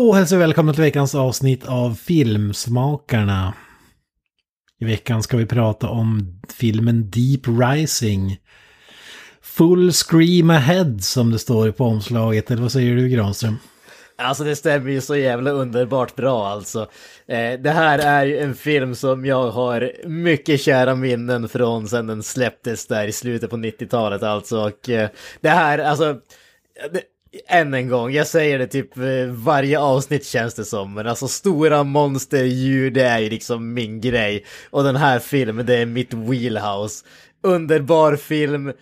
Då hälsar vi välkomna till veckans avsnitt av Filmsmakarna. I veckan ska vi prata om filmen Deep Rising. Full scream ahead som det står på omslaget, eller vad säger du Granström? Alltså det stämmer ju så jävla underbart bra alltså. Eh, det här är ju en film som jag har mycket kära minnen från sen den släpptes där i slutet på 90-talet alltså. Och eh, det här, alltså... Det, än en gång, jag säger det typ eh, varje avsnitt känns det som, men alltså stora monsterdjur det är ju liksom min grej. Och den här filmen, det är mitt wheelhouse. Underbar film,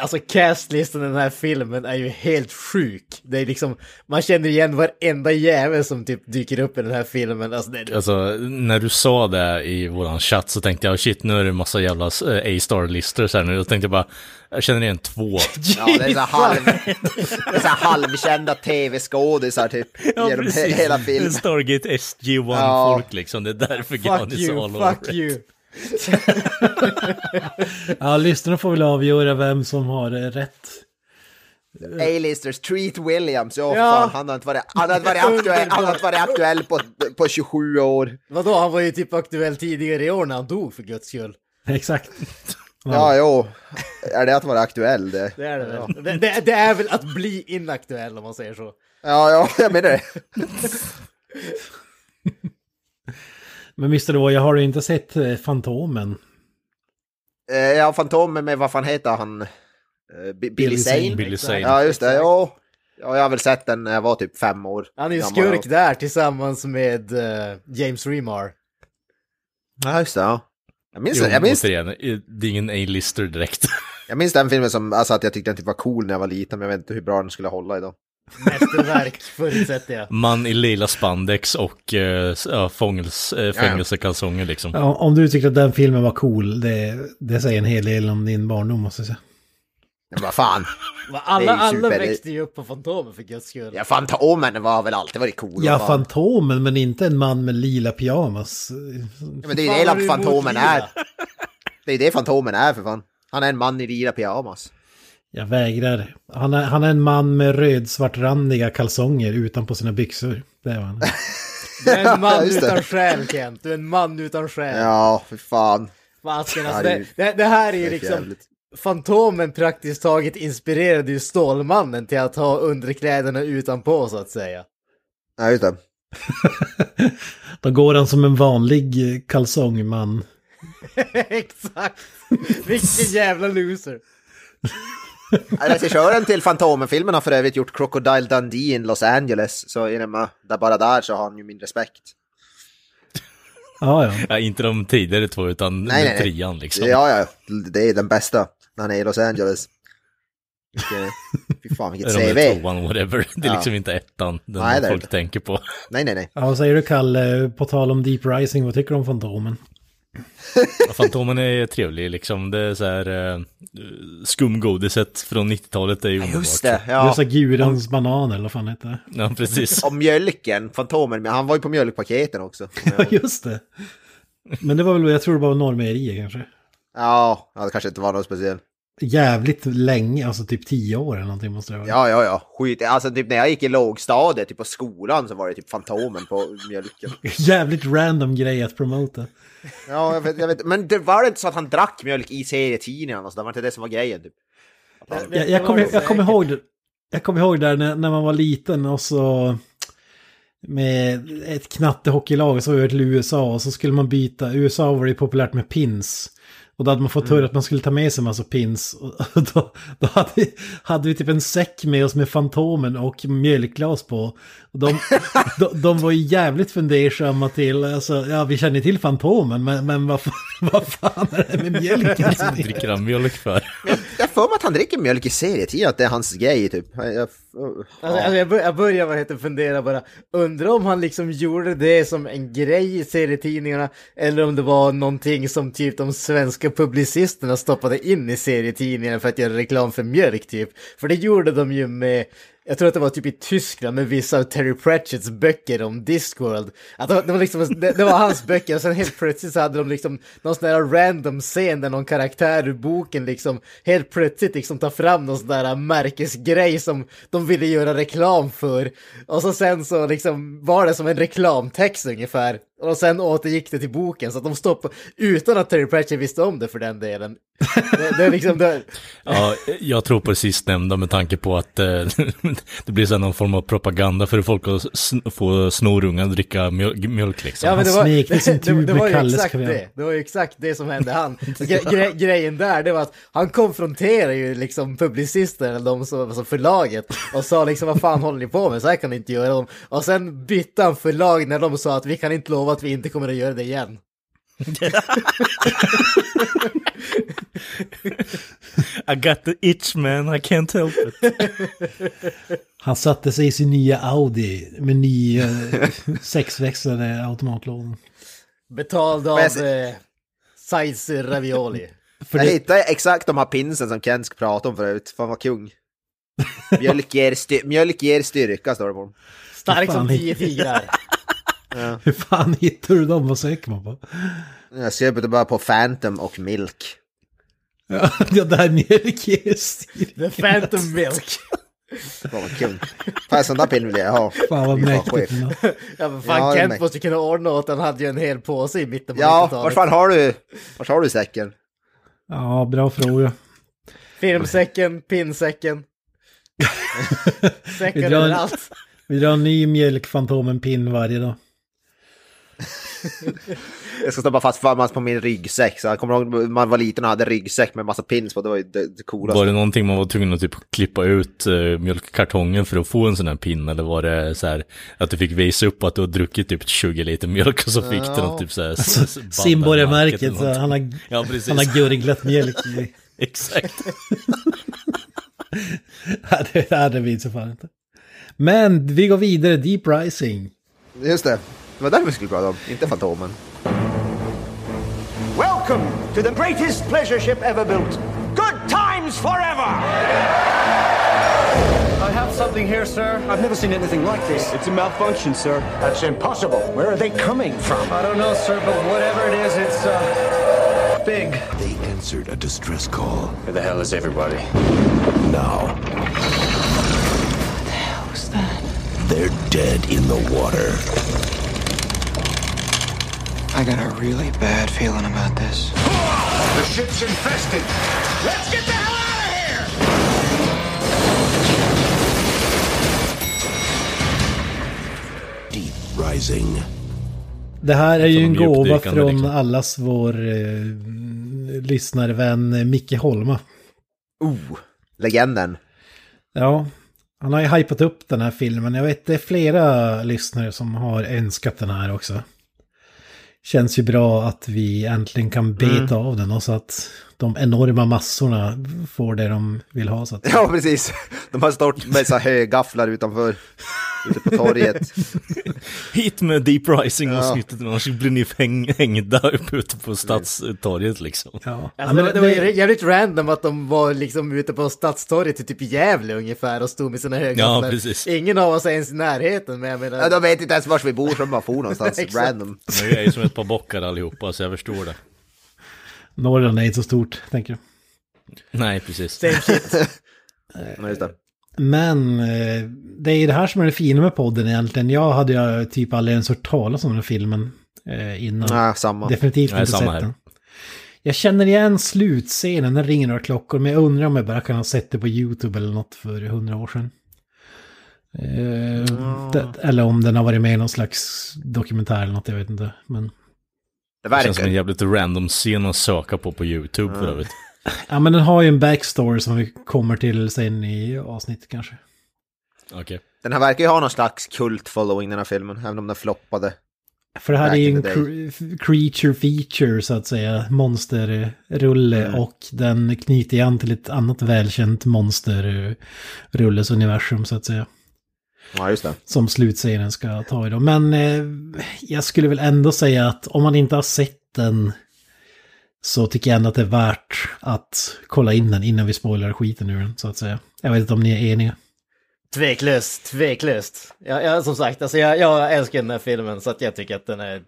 Alltså castlistan i den här filmen är ju helt sjuk. Det är liksom, man känner igen varenda jävel som typ dyker upp i den här filmen. Alltså, det... alltså när du sa det i våran chatt så tänkte jag shit nu är det en massa jävla eh, A-star-listor så här nu. Då tänkte jag bara, jag känner igen två. ja, det är så halv, det är så halvkända tv-skådisar typ. Ja, genom precis. hela filmen. Stargate SG-1-folk ja. liksom, det är därför Gun is all over Fuck you, ja, lyssnarna får väl avgöra vem som har rätt. A-listers, Treat Williams, ja, ja. Fan, han har inte varit, han har varit aktuell, han har inte varit aktuell på, på 27 år. Vadå, han var ju typ aktuell tidigare i år när han dog för guds skull. Exakt. Ja, jo. Är det att vara aktuell det? Det är det väl. Ja. Det, det, det, är väl att bli inaktuell om man säger så. Ja, ja, jag menar det. Men Mr. Då, jag har inte sett eh, Fantomen. Eh, ja, Fantomen med, vad fan heter han? Eh, Billy, Billy Zane? Billy Zane. Ja, just det. Ja, jag har väl sett den när jag var typ fem år. Han är ju skurk där tillsammans med uh, James Remar. Ja, just det. Ja. Jag minns, jo, jag minns... Återigen, det är ingen A-lister direkt. jag minns den filmen som, alltså att jag tyckte den typ var cool när jag var liten, men jag vet inte hur bra den skulle hålla idag. Mästerverk förutsätter jag. Man i lila spandex och äh, fångels, äh, fängelsekalsonger liksom. Ja, om du tyckte att den filmen var cool, det, det säger en hel del om din barndom måste jag säga. Men vad fan. Alla, alla växte ju upp på Fantomen för guds skull. Ja, Fantomen var väl alltid varit cool. Ja, Fantomen, men inte en man med lila pyjamas. Ja, men det är ju det Fantomen är. Det är det Fantomen är för fan. Han är en man i lila pyjamas. Jag vägrar. Han är, han är en man med röd-svartrandiga kalsonger utanpå sina byxor. Det är han. Du är en man utan själ Kent. Du är en man utan själ. Ja, för fan. Fasken, alltså, det, det, det, här är ju liksom... Jävligt. Fantomen praktiskt taget inspirerade ju Stålmannen till att ha underkläderna utanpå så att säga. Ja, just det. Då går han som en vanlig kalsongman. Exakt! Vilken jävla loser. Regissören till Fantomen-filmen har för övrigt gjort Crocodile Dundee in Los Angeles, så där bara där så har han ju min respekt. Ja, ja. ja inte de tidigare två, utan nej, nej, trean liksom. Ja, ja, det är den bästa när han är i Los Angeles. Fy fan vilket CV. De tvåan, whatever. Det är ja. liksom inte ettan, den nej, folk det. tänker på. Nej, nej, nej. Ja, vad säger du Kalle, på tal om Deep Rising, vad tycker du om Fantomen? Fantomen är trevlig liksom. Det är så här eh, skumgodiset från 90-talet är ju underbart. Just det, ja. Det är så Gurans banan eller vad fan heter det? Ja, precis. Och mjölken, Fantomen, men han var ju på mjölkpaketen också. ja, just det. Men det var väl, jag tror det var Norrmejerier kanske. Ja, det kanske inte var något speciellt. Jävligt länge, alltså typ tio år eller någonting måste det vara. Ja, ja, ja. Skit. Alltså typ när jag gick i lågstadiet, typ på skolan så var det typ Fantomen på mjölken. Jävligt random grej att promota. Ja, jag vet, jag vet. Men det var inte så att han drack mjölk i serietidningarna, så det var inte det som var grejen typ. Jag, jag kommer jag kom ihåg det. Jag kommer ihåg där när, när man var liten och så med ett knattehockeylag så var vi till USA och så skulle man byta. USA var det populärt med pins. Och då hade man fått höra att man skulle ta med sig en massa pins. Och då, då hade, vi, hade vi typ en säck med oss med Fantomen och mjölkglas på. Och de, de, de var ju jävligt fundersamma till, alltså, ja vi känner till Fantomen, men, men vad, fan, vad fan är det med mjölken? Vad dricker han mjölk för? Jag för mig att han dricker mjölk i serietiden, att det är hans grej typ. Jag, jag, Alltså, alltså jag, bör, jag börjar vad heter, fundera bara, undrar om han liksom gjorde det som en grej i serietidningarna, eller om det var någonting som typ de svenska publicisterna stoppade in i serietidningarna för att göra reklam för mjölk typ. För det gjorde de ju med jag tror att det var typ i Tyskland med vissa av Terry Pratchetts böcker om Discworld. Att det, var liksom, det, det, var hans böcker och sen helt plötsligt så hade de liksom någon sån där random scen där någon karaktär ur boken liksom helt plötsligt liksom tar fram någon sån där märkesgrej som de ville göra reklam för. Och så sen så liksom var det som en reklamtext ungefär. Och sen återgick det till boken så att de stoppade, utan att Terry Pratchett visste om det för den delen. Det, det är liksom det. Ja, jag tror på det sistnämnda med tanke på att eh, det blir så någon form av propaganda för folk att sn få snorungar att dricka mjölk, mjölk liksom. Ja, men det Han var, smekte sin det, det med var ju Kalles exakt det. Det var ju exakt det som hände han. Gre gre grejen där, det var att han konfronterade ju liksom publicisterna, eller de som, alltså förlaget, och sa liksom vad fan håller ni på med, så här kan ni inte göra. Och sen bytte han förlag när de sa att vi kan inte lova att vi inte kommer att göra det igen. I got the itch man, I can't help it. Han satte sig i sin nya Audi med ny eh, sexväxlade automatlåda. Betald av eh, Size Ravioli. För jag det, hittade exakt de här pinsen som Ken pratade om förut. Fan vad kung. Mjölk ger, styr mjölk ger styrka står det på dem. Stark som tio tigrar. hur fan hittar du dem? Vad söker man på? Jag det bara på Phantom och Milk. Ja, det där mjölk styrka. The Phantom Milk. Fan vad kung. Fan sån där piller vill jag ha. Fan vad mäktigt. Ja men fan Ja, Kent måste kunna ordna åt han hade ju en hel påse i mitten på Ja, 90-talet. vart fan har du, vart har du säcken? Ja, bra fråga. Filmsäcken, pinsäcken. Säckar drar- överallt. Vi drar en ny mjölkfantomen-pin varje dag. Jag ska stå bara fast för på min ryggsäck. Så jag kommer ihåg när man var liten och hade ryggsäck med massa pins på. Det var ju det, det coolaste. Var det någonting man var tvungen att typ klippa ut uh, mjölkkartongen för att få en sån här pin? Eller var det så här att du fick visa upp att du har druckit typ 20 liter mjölk och så fick du något typ så här... Simborgarmärket, han har, Ja, precis. han har gurglat mjölk i. Exakt. Det hade vi så fan inte. Men vi går vidare, Deep Rising. Just det. Det var därför vi skulle prata om, inte Fantomen. Welcome to the greatest pleasure ship ever built. Good times forever! I have something here, sir. I've never seen anything like this. It's a malfunction, sir. That's impossible. Where are they coming from? I don't know, sir, but whatever it is, it's, uh, big. They answered a distress call. Where the hell is everybody? Now. What the hell was that? They're dead in the water. I got a really bad feeling about this. The ship's infested. Let's get the hell out of here! Deep Rising. Det här är ju en gåva från liksom. allas vår eh, lyssnarvän eh, Micke Holma. Oh, legenden. Ja, han har ju hypat upp den här filmen. Jag vet det är flera lyssnare som har önskat den här också. Känns ju bra att vi äntligen kan beta av den och så att de enorma massorna får det de vill ha. Så att, Ja, precis. De har stått med så här högafflar utanför. Ute på torget. Hit med Deep Rising Ja. avsnittet, annars blir ni häng, hängda uppe ute på Stadstorget liksom. ja. Alltså, det, var- det var ju jävligt random att de var liksom ute på Stadstorget i typ Gävle ungefär och stod med sina höga Ja, precis. Ingen av oss är ens i närheten, men jag menar... Ja, de vet inte ens var vi bor, så de bara for någonstans. Random. Men vi är ju som ett par bockar allihopa, så jag förstår det. Norrland är inte så stort, tänker jag. Nej, precis. Same shit. Ja, just det. Men eh, det är det här som är det fina med podden egentligen. Jag hade ju typ aldrig ens hört talas om den här filmen eh, innan. Ja, samma. Definitivt Nej, inte samma sett här. den. Jag känner igen slutscenen, den ringer några klockor, men jag undrar om jag bara kan ha sett det på YouTube eller något för hundra år sedan. Eh, det, eller om den har varit med i någon slags dokumentär eller något, jag vet inte. Men Det känns som verkar... en jävligt random scen att söka på på YouTube för övrigt. Ja, men den har ju en backstory som vi kommer till sen i avsnittet kanske. Okej. Den här verkar ju ha någon slags kult-following den här filmen, även om den floppade. För det här är ju en cre- creature feature så att säga, monsterrulle Mm. och den knyter an till ett annat välkänt monsterrulles universum så att säga. Ja, just det. Som slutserien ska ta i då. Men eh, jag skulle väl ändå säga att om man inte har sett den så tycker jag ändå att det är värt att kolla in den innan vi spoilar skiten ur den så att säga. Jag vet inte om ni är eniga. Tveklöst, tveklöst. Ja, ja, som sagt, alltså jag, jag älskar den här filmen så att jag tycker att den är...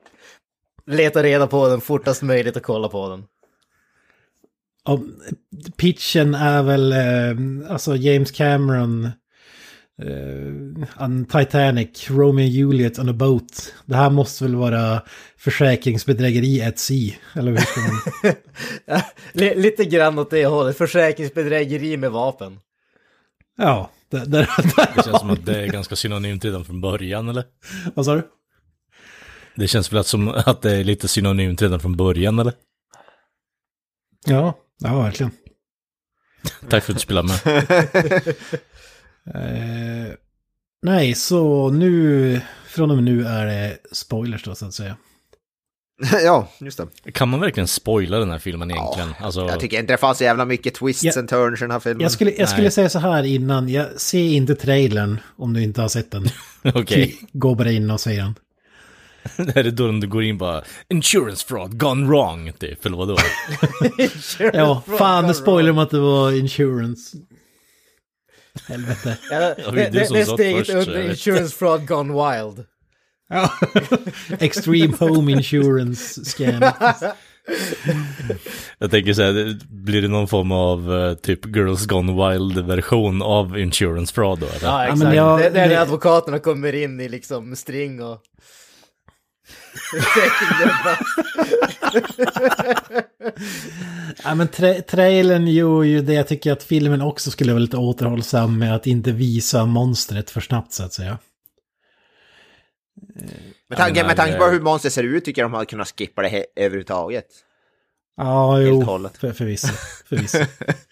Leta reda på den fortast möjligt och kolla på den. Och pitchen är väl, eh, alltså James Cameron, on Titanic, Romeo and Juliet on a boat. Det här måste väl vara försäkringsbedrägeri at sea, eller hur ska man... Lite grann åt det hållet, försäkringsbedrägeri med vapen. Ja, där, där, där. Det känns som att det är ganska synonymt redan från början, eller? Vad sa du? Det känns väl att, som att det är lite synonymt redan från början, eller? Ja, ja verkligen. Tack för att du spelade med. Eh, nej, så nu, från och med nu är det spoilers då så att säga. ja, just det. Kan man verkligen spoila den här filmen egentligen? alltså, Jag tycker inte det fanns så jävla mycket twists Ja. and turns i den här filmen. Jag skulle, jag skulle Nej. säga så här innan, jag ser inte trailern om du inte har sett den. Okej. Gå bara in och säg den. Det här är då du går in bara Insurance fraud gone wrong, typ, eller vadå? Ja, fan nu spoilar de att det var insurance. Helvete. Ja, det det, är det, det, är steget under insurance fraud gone wild. Ja. Extreme home insurance scam. Jag tänker så här, det- blir det någon form av eh, typ Girls Gone Wild-version av Insurance fraud då? Eller? Ja, Ja, exakt. men jag- det, det är när advokaterna kommer in i liksom string och... Ja men tra trailern gör ju det jag tycker att filmen också skulle vara lite återhållsam med att inte visa monstret för snabbt så att säga. med, tanke, med tanke på hur monstret ser ut tycker jag de hade kunnat skippa det överhuvudtaget. Ja, Helt jo, hållet. för, förvisso. förvisso.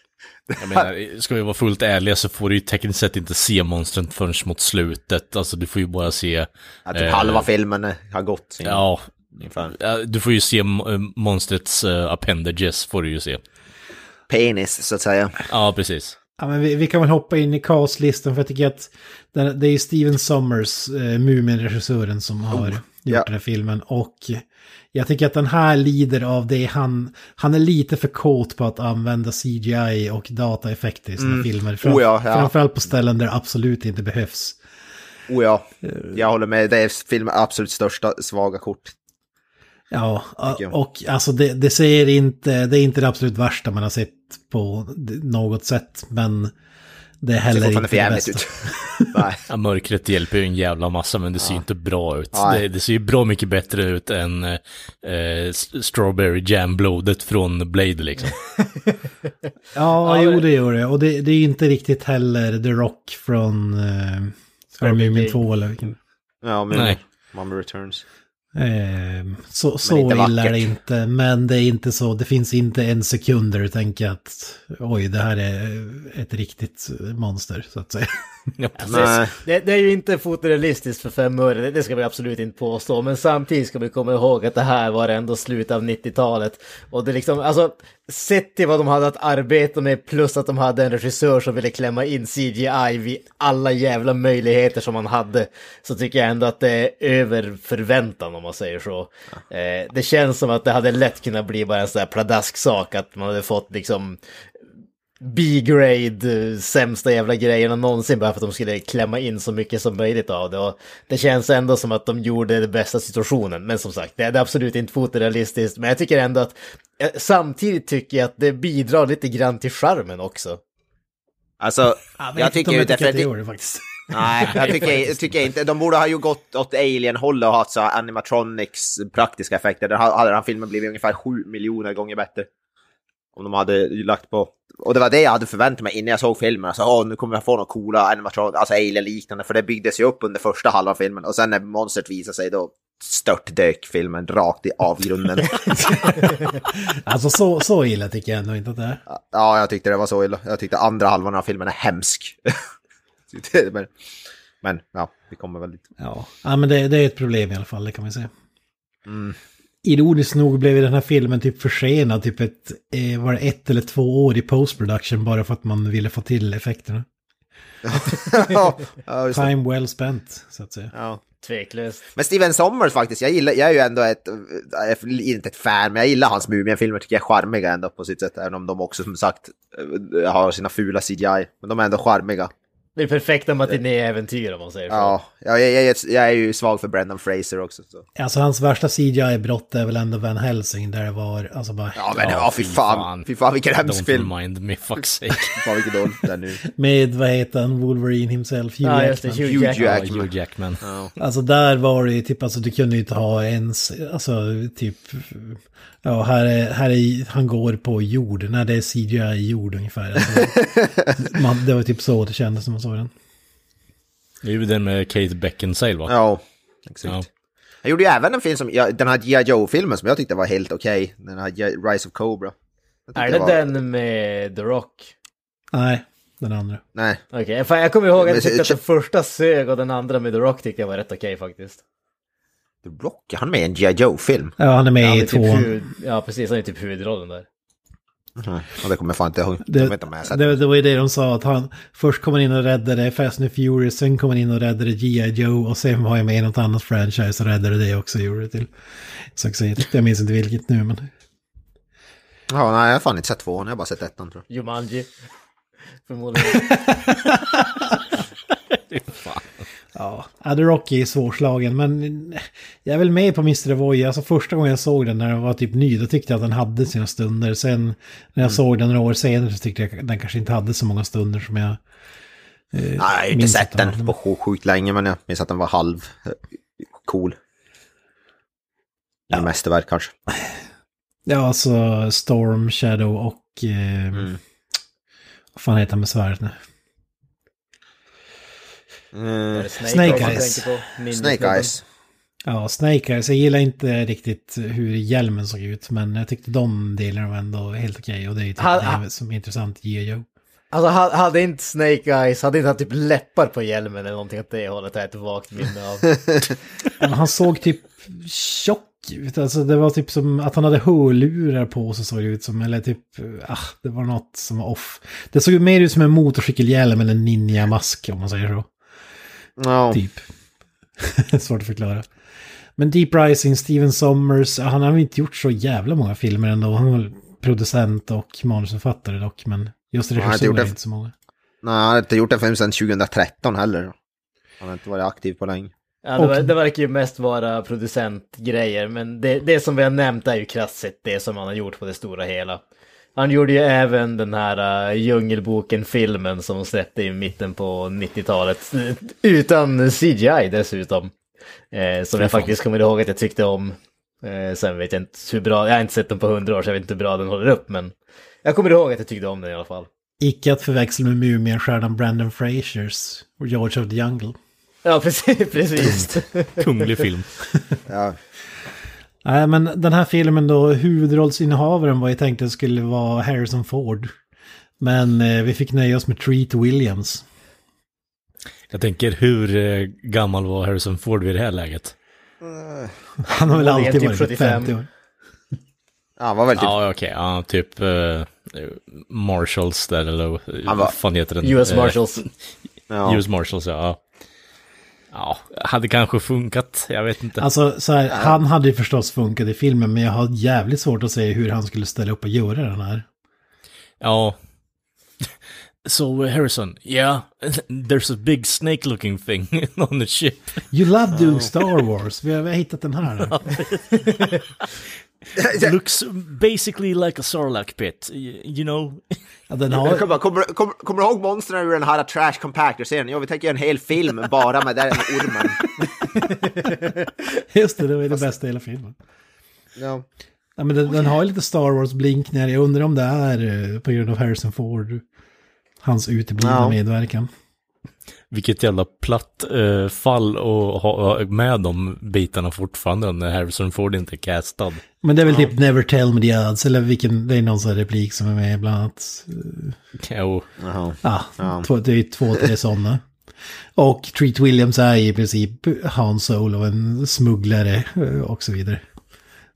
Jag menar, ska vi vara fullt ärliga så får du ju tekniskt sett inte se monstret förrän mot slutet. Alltså du får ju bara se... Att typ eh, halva filmen har gått. Sin, Ja, ungefär. ja, du får ju se eh, monstrets uh, appendages, får du ju se. Penis, så att säga. Ja, precis. Ja, men vi, vi kan väl hoppa in i castlistan för jag tycker att det, det är Steven Sommers, eh, Mumin-regissören, som har gjort ja. den här filmen. Och jag tycker att den här lider av det han... Han är lite för kåt på att använda CGI och dataeffekter i sina filmer. Fram, Oh ja, ja. Framförallt på ställen där det absolut inte behövs. Oh ja, jag håller med. Det är filmens absolut största svaga kort. Ja, och alltså det, det ser inte, det är inte det absolut värsta man har sett på något sätt, men det är heller inte det bästa. ut. Nej. Ja, mörkret hjälper ju en jävla massa, men det ser ju inte bra ut. Det, det ser ju bra mycket bättre ut än eh, Strawberry Jam-blodet från Blade liksom. Ja, Ja, jo det- gör det. Och det, det är ju inte riktigt heller The Rock från uh, Mumin King. 2 eller vilken. Ja, men Nej. Mummy Returns. Eh, så så illa är det inte, men det är inte så, det finns inte en sekund där du tänker att oj, det här är ett riktigt monster, så att säga. Ja. Det, det är ju inte fotorealistiskt för fem öre, det, det ska vi absolut inte påstå. Men samtidigt ska vi komma ihåg att det här var ändå slutet av 90-talet. Och det liksom, alltså, sett till vad de hade att arbeta med plus att de hade en regissör som ville klämma in CGI vid alla jävla möjligheter som man hade. Så tycker jag ändå att det är över förväntan om man säger så. Eh, det känns som att det hade lätt kunnat bli bara en sån här pladask-sak att man hade fått liksom B-grade, eh, sämsta jävla grejerna någonsin bara för att de skulle klämma in så mycket som möjligt av det. Och det känns ändå som att de gjorde det bästa situationen. Men som sagt, det är absolut inte fotorealistiskt. Men jag tycker ändå att, eh, samtidigt tycker jag att det bidrar lite grann till charmen också. Alltså, Jag, jag tycker ju inte att det definitivt... faktiskt. Nej, jag tycker, jag tycker inte. De borde ha ju gått åt Alien-hållet och haft så animatronics praktiska effekter. Där hade den här filmen blivit ungefär sju miljoner gånger bättre. Om de hade lagt på... Och det var det jag hade förväntat mig innan jag såg filmen. Alltså, åh, nu kommer jag få några coola animatronics, alltså Alien-liknande. För det byggdes ju upp under första halvan av filmen. Och sen när monstret visade sig då, störtdök filmen rakt i avgrunden. Alltså så, så illa tycker jag ändå inte att det är. ja, jag tyckte det var så illa. Jag tyckte andra halvan av filmen är hemsk. men, men ja, vi kommer väl dit. Ja, ja men det, det är ett problem i alla fall, det kan vi säga. Ironiskt nog blev den här filmen typ försenad, typ ett, eh, var det ett eller två år i post-production bara för att man ville få till effekterna. ja, ja. Time well spent, så att säga. ja. Tveklöst. Men Steven Sommers faktiskt, jag gillar, jag är ju ändå ett, jag är inte ett fan, men jag gillar hans Mumien-filmer, tycker jag är charmiga ändå på sitt sätt, även om de också som sagt eh, har sina fula CGI, men de är ändå charmiga. Det är perfekta matinéäventyr om man säger så. Ja, jag, jag, jag, jag är ju svag för Brendan Fraser också. Så. Alltså hans värsta CGI-brott är väl ändå Van Helsing där det var, alltså bara... Ja men ja, fy fan, fy fan vilken hemsk Don't film. remind me, fuck sake. Fy fan vilken dålig den nu. Med, vad heter han, Wolverine himself, Hugh Ja, just det, Jackman. Hugh Hugh Jackman. Ja, Jackman. Hugh Jackman. Alltså där var det ju typ, alltså du kunde ju inte ha ens, alltså typ, ja här är, här är, han går på jord, när det är CGI jord ungefär. Alltså, man, det var typ så det kändes när den. Det är ju den med Kate Beckinsale va? Ja, exakt. Ja. Han gjorde ju även en film som, ja, den här G.I. Joe-filmen som jag tyckte var helt okej. Den här Rise of Cobra. Är det var- den med The Rock? Nej, den andra. Nej. Okej, fan, jag kommer ihåg att jag tyckte att den första sög och den andra med The Rock tyckte jag var rätt okej faktiskt. The Rock, är han med i en G.I. Joe-film? Ja, han är med Ja, i men två. typ huvud, ja precis, han är typ huvudrollen där. Nej, ja, det kommer jag fan inte ihåg. Det, sett det, det var ju det de sa, att han först kom han in och räddade Fast and Furious, sen kom han in och räddade G.I. Joe och sen var jag med i något annat franchise och räddade det också, gjorde det till succé. Jag minns inte vilket nu, men... Ja, nej, jag har fan inte sett tvåan, jag har bara sett ettan tror jag. Jumanji. Förmodligen. Ja, ja, The Rocky är svårslagen, men jag är väl med på Mr. Voy. Alltså första gången jag såg den när den var typ ny, då tyckte jag att den hade sina stunder. Sen när jag såg den några år senare så tyckte jag att den kanske inte hade så många stunder som jag... Eh, Nej, jag har inte sett den på sjukt, länge, men jag minns att den var halv eh, cool. Ja. Mästerverk kanske. Ja, alltså Storm, Shadow och... Eh, Mm. Vad fan heter han med svärdet nu? Mm, Snake man Eyes. Snake. Eyes. Ja, Snake Eyes. Jag gillar inte riktigt hur hjälmen såg ut, men jag tyckte de delarna var ändå helt okej. Och det är ju typ Ha- det som är intressant i Joe. Alltså ha- hade inte Snake Eyes, hade inte han typ läppar på hjälmen eller någonting åt det hållet, har jag ett vagt minne av. Han såg typ tjock ut. Alltså det var typ som att han hade hörlurar på sig såg det ut som. Eller typ, ah, det var något som var off. Det såg mer ut som en motorcykelhjälm än en ninja-mask om man säger så. Ja, Typ. Svårt att förklara. Men Deep Rising, Steven Sommers, han har väl inte gjort så jävla många filmer ändå. Han är väl producent och manusförfattare dock, men just har inte regissör gjort är inte så många. nej, han har inte gjort en film sedan 2013 heller. Han har inte varit aktiv på länge. Ja, det, var, det verkar ju mest vara producentgrejer, men det, det som vi har nämnt är ju krasst sett det som han har gjort på det stora hela. Han gjorde ju även den här uh, Djungelboken-filmen som släppte i mitten på 90-talet. eh, Utan CGI dessutom. Eh, som jag faktiskt kommer ihåg att jag tyckte om. Eh, sen vet jag inte hur bra, jag har inte sett den på hundra år så jag vet inte hur bra den håller upp men jag kommer ihåg att jag tyckte om den i alla fall. Icke att förväxla med Mumienstjärnan Brandon Frasers och George of the Jungle. Ja, precis. precis. Kunglig film. Ja, Nej, men den här filmen då, huvudrollsinnehavaren var ju tänkt att det skulle vara Harrison Ford. Men eh, vi fick nöja oss med Treat Williams. Jag tänker, hur eh, gammal var Harrison Ford vid det här läget? Han har väl alltid typ varit 75. 50 år. ja han var väl typ... Ja, okej, ja, typ eh, Marshalls där, eller Han vad var- fan heter den? US Marshals. Ja. US Marshals, ja. ja. Ja, hade kanske funkat, jag vet inte. Alltså, så här, han hade ju förstås funkat i filmen, men jag har jävligt svårt att se hur han skulle ställa upp och göra den här. Ja. So Harrison, yeah, there's a big snake-looking thing on the ship. You love doing Star Wars, vi har, vi har hittat den här. Looks basically like a sarlacc pit, you know? Ja, den har, kommer, kommer, kommer, kommer du ihåg monstren ur den här Trash Compactor-serien? Jo, vi tänker göra en hel film bara med den ormen. just det, det var det bästa i hela filmen. Ja. Ja, men den, den har ju lite Star Wars-blinkningar, jag undrar om det är eh, på grund av Harrison Ford. Hans uteblivna Ja. medverkan. Vilket jävla platt eh, fall att ha med de bitarna fortfarande när Harrison Ford inte är castad. Men det är väl typ Never Tell Me The Odds, eller vilken, det är någon sån replik som är med bland annat. Jo. Ja, Ja. två, det är två, tre sådana. Och Treat Williams är i princip Han Solo, en smugglare eh, och så vidare.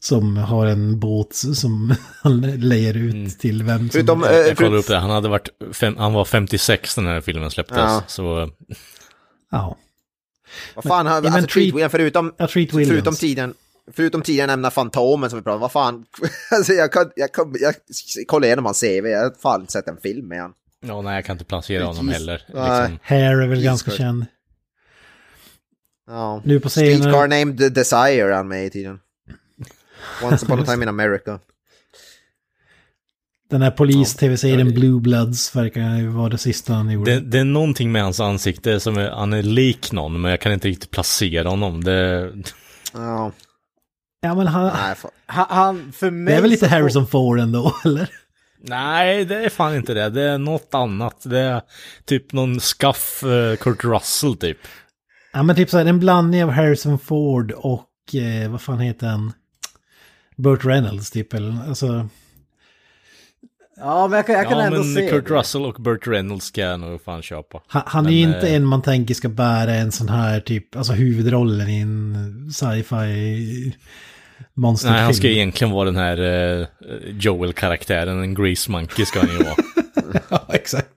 Som har en båt som han lejer ut till vem som... Förutom, eh, jag kollade förut- upp det. Han, hade varit fem, han var 56 när den här filmen släpptes. Ja. Så Ja. Vad fan, har, Men- men alltså Treat- Treat förutom, Ja, Treat förutom tiden, förutom tiden nämna Fantomen som vi pratade om, vad fan, alltså jag, kan, jag, kan, jag kollar igenom hans CV, jag har fan inte sett en film med han. ja, nej, jag kan inte placera honom Jeez. heller. Liksom. Hair är väl Jesus ganska Christ. känd. Ja. Nu på Streetcar named Desire är han med i tiden. Once upon a time in America. Den här polis-tv-serien Blue Bloods verkar vara det sista han gjorde. Det, det är någonting med hans ansikte som är, han är lik någon, men jag kan inte riktigt placera honom. Det, Ja, Ja men han... nej, fan. Han, han för mig Det är väl lite Harrison Ford ändå, eller? nej, det är fan inte det. Det är något annat. Det är typ någon skaff eh, Kurt Russell typ. Ja men typ så här en blandning av Harrison Ford och eh, vad fan heter han? Burt Reynolds typ eller alltså. Ja, men jag kan, jag kan ja, ändå men se Kurt det. Russell och Burt Reynolds ska jag nog fan köpa. Han, han är ju Men, inte eh, en man tänker ska bära en sån här typ, alltså huvudrollen i en sci-fi monsterfilm. Nej, han ska egentligen vara den här eh, Joel-karaktären, en Grease Monkey ska han ju vara. Ja, exakt.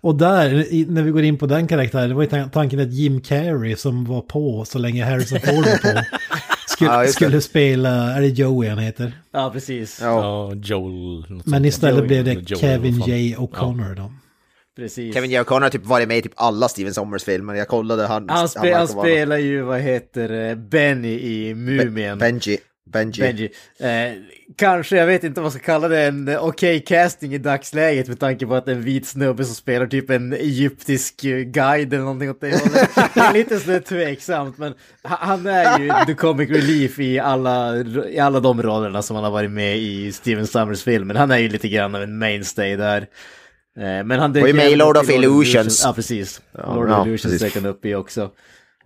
Och där, när vi går in på den karaktären, det var ju tan- tanken att Jim Carrey som var på så länge Harrison Ford var på, skulle, Ja, skulle spela, är det Joey han heter? Ja, precis. Ja. Ja, Joel. Men istället Joey, blev det Joey, Kevin. J. O'Connor då. precis. Kevin J. O'Connor har typ varit med i typ alla Steven Sommers-filmer, jag kollade han. han, spe, han vara- spelar ju, vad heter Benny i Mumien. Benji. Benji. Benji. Eh, kanske, jag vet inte vad man ska kalla det, en okej casting i dagsläget med tanke på att en vit snubbe som spelar typ en egyptisk guide eller någonting åt det hållet. Det är lite sådär tveksamt, men ha- han är ju the comic relief i alla, i alla de rollerna som han har varit med i Steven Summers-filmen. Han är ju lite grann av en mainstay där. Eh, Men han Och är med i Lord of Illusions. Ja, precis. Ja, Lord of Illusions precis. dök han upp i också.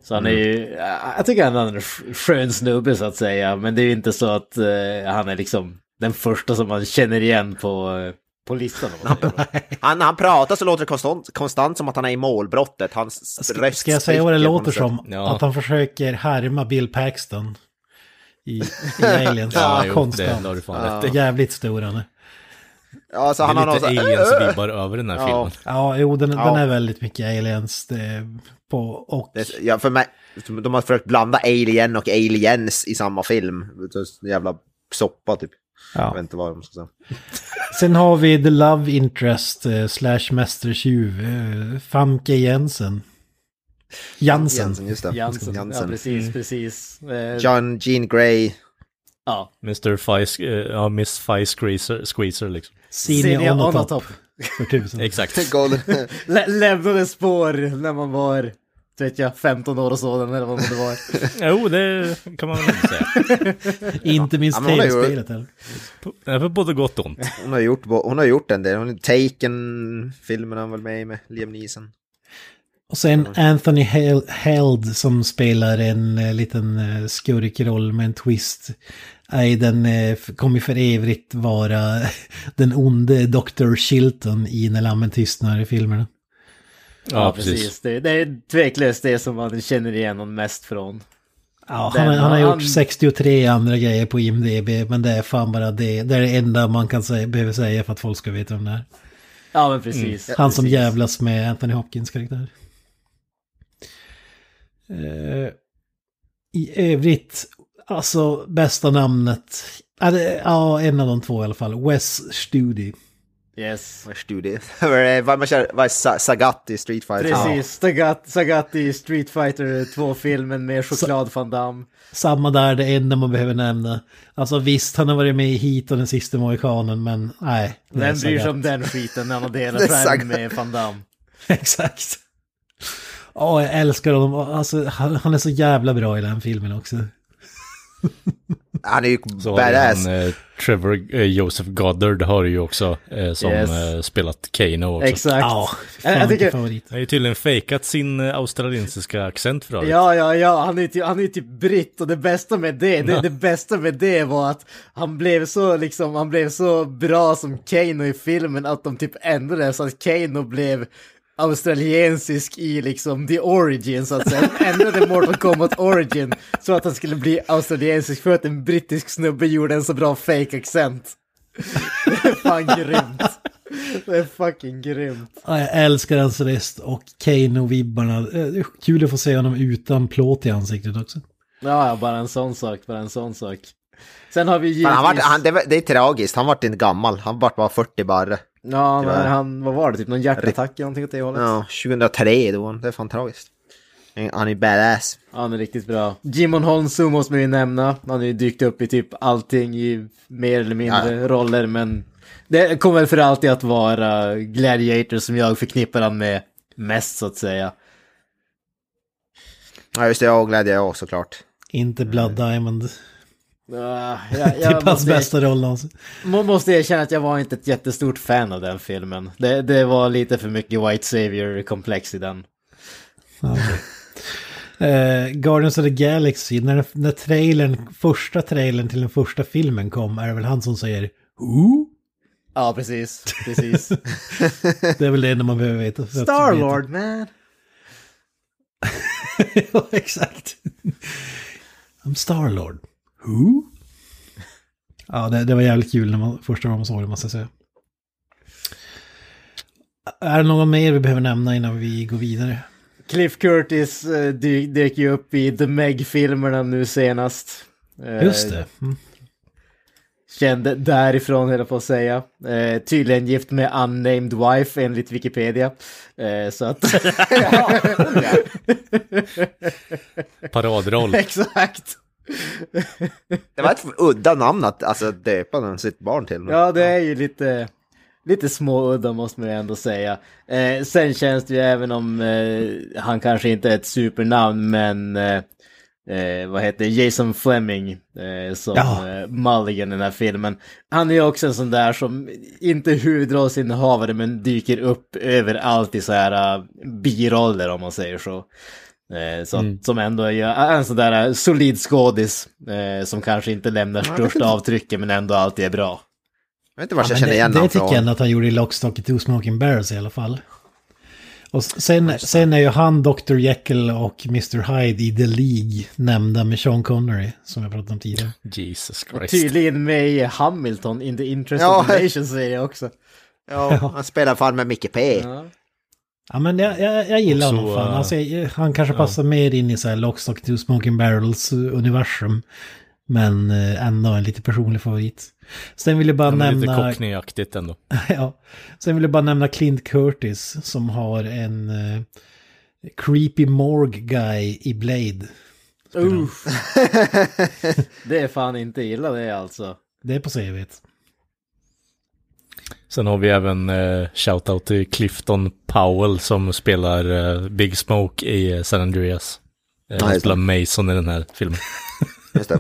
Så han är ju, jag tycker han är en sk- skön snubbe så att säga, men det är ju inte så att eh, han är liksom den första som man känner igen på, eh, på listan. Han, han pratar så låter det konstant, konstant som att han är i målbrottet. Hans Ska, röst ska jag säga vad det låter som? Ja. Att han försöker härma Bill Paxton i, i Aliens. Ja, jo, det, Konstant. det har du fan Ja. rätt Det jävligt stor han är. Ja, så Det han är någon lite aliens-vibbar över den här Ja. filmen. Ja, jo, den, Ja. den är väldigt mycket aliens det, på och... Det- Ja, för mig, de har försökt blanda Alien och Aliens i samma film. Det är en jävla soppa typ. Jag Ja. vet inte vad de ska säga. Sen har vi The Love Interest eh, slash Mästertjuv, eh, Famke Jensen. Jansen. Jensen, just det. Jansen. Ja, Jansen. precis, precis. Eh, John Jean Grey. ja. Mr. Fice, eh, ja, Miss Fice Squeezer, Squeezer liksom. Senior on on top. top. För tusen. Exakt. Lä lämnade spår när man var, vet jag, 15 år och sådan eller vad det var. Jo, det kan man väl inte säga. Inte minst Ja, tv-spelet heller. Det är för både gott och ont. Hon har gjort, hon har gjort en del. Hon har Taken-filmen har han väl med i med Liam Neeson. Och sen Anthony Hel- Held som spelar en eh, liten eh, skurkroll med en twist. Nej, den eh, kommer för evigt vara den onde Dr. Chilton i När lammen tystnar i filmerna. Ja, precis. Det, det är tveklöst det som man känner igen honom mest från. Ja, Den han, har- han gjort han- 63 andra grejer på IMDB, men det är fan bara det. Det är det enda man kan säga, behöver säga för att folk ska veta vem det är. Ja, men precis. Han som precis. jävlas med Anthony Hopkins karaktär. Eh, I övrigt, alltså bästa namnet. Ja, det, ja, en av de två i alla fall. Wes Studi. Yes. Är studie? Vad man kör- vad är Sa- Sagat i Street Fighter? Precis, Sagat, Sagat i Street Fighter 2-filmen med choklad van Damme. Samma där, det enda man behöver nämna. Alltså visst, han har varit med i Heat och den sista mohikanen, men nej. Vem bryr sig om den skiten när han är skärm Sagat. med van Damme? Exakt. Ja, jag älskar honom. Alltså, han, han är så jävla bra i den filmen också. Han är ju Så badass. han, eh, Trevor eh, Joseph Goddard har du ju också eh, som Yes. eh, spelat Kano också. Exakt. Jag- fan jag tycker- favorit. Han har ju tydligen fejkat sin eh, australiensiska accent för övrigt. Ja, ja, ja, han är, typ, han är typ britt och det bästa med det, det, det bästa med det var att han blev så liksom, han blev så bra som Kano i filmen att de typ ändrade så att Kano blev australiensisk i liksom the origin så att säga. De ändrade Mortal Kombat origin så att han skulle bli australiensisk för att en brittisk snubbe gjorde en så bra fake accent. Det är fan grymt. Det är fucking grymt. Ja, jag älskar hans röst och Kano-vibbarna. Eh, kul att få se honom utan plåt i ansiktet också. Ja, bara en sån sak, bara en sån sak. Sen har vi givetvis... Han vart, han, det, var- det är tragiskt, han vart inte gammal. Han vart bara 40 bara. Ja, men han, vad var det, typ någon hjärtattack eller någonting åt det hållet? Ja. Ja, 2003 då. Det är fan tragiskt. Han är badass. han är riktigt bra. Jimon Honsu måste man ju nämna. Han har ju dykt upp i typ allting i mer eller mindre roller, men det kommer för alltid att vara Gladiator som jag förknippar han med mest så att säga. Ja just det, jag glädjer jag också såklart. Inte Blood Diamond. Uh, jag, Typ jag hans måste, bästa roll alltså. må- måste erkänna att jag var inte ett jättestort fan av den filmen. Det, det var lite för mycket White Savior-komplex i den. Ja, okej. Eh, Guardians of the Galaxy, när, när trailern, första trailern till den första filmen kom är det väl han som säger Ooh? Ja, precis. Precis. Det är väl det enda man behöver veta. Starlord man! ja, exakt. I'm Starlord. Who? Ja, det, det var jävligt kul när man, första gången man såg det, måste jag säga. Är det någon mer vi behöver nämna innan vi går vidare? Cliff Curtis eh, dök ju upp i The Meg-filmerna nu senast. Eh, Just det. Mm. Kände därifrån, höll jag på att säga. Eh, tydligen gift med unnamed wife enligt Wikipedia. Eh, så att... Paradroll. Exakt! Det var ett udda namn att alltså, döpa den sitt barn till. Ja, det är ju lite, lite småudda måste man ju ändå säga. Eh, sen känns det ju även om eh, han kanske inte är ett supernamn, men eh, eh, vad heter? Jason Fleming eh, som Ja. eh, Mulligan i den här filmen. Han är ju också en sån där som inte huvudrollsinnehavare men dyker upp överallt i så här uh, biroller om man säger så. Eh, så Som ändå är en sån där eh, solid skådis eh, som kanske inte lämnar största avtrycket men ändå alltid är bra. Jag vet inte vart jag Men känner det, igen det honom tycker jag att han gjorde i Lockstock och Two Smoking Barrels i alla fall. Och sen, sen är ju han Dr. Jekyll och Mr. Hyde i The League nämnda med Sean Connery, som jag pratade om tidigare. Jesus Christ. Tydligen med i Hamilton in the interest Ja. of the nation säger jag också. Ja, han spelar fan med Micke P. Ja. Ja men jag, jag, jag gillar så, honom fan. eh, Alltså, jag, han kanske passar mer in i så här Lockstock Two Smoking Barrels universum. Men eh, ändå en lite personlig favorit. Sen vill jag bara Ja, men lite nämna... Cockney-aktigt ändå. ja. Sen vill jag bara nämna Clint Curtis som har en eh, creepy morgue guy i Blade. Uff. det är fan inte illa det alltså. Det är på CVt. Sen har vi även eh, shoutout till Clifton Powell som spelar eh, Big Smoke i eh, San Andreas. Eh, Ja, han spelar Mason i den här filmen. Just det.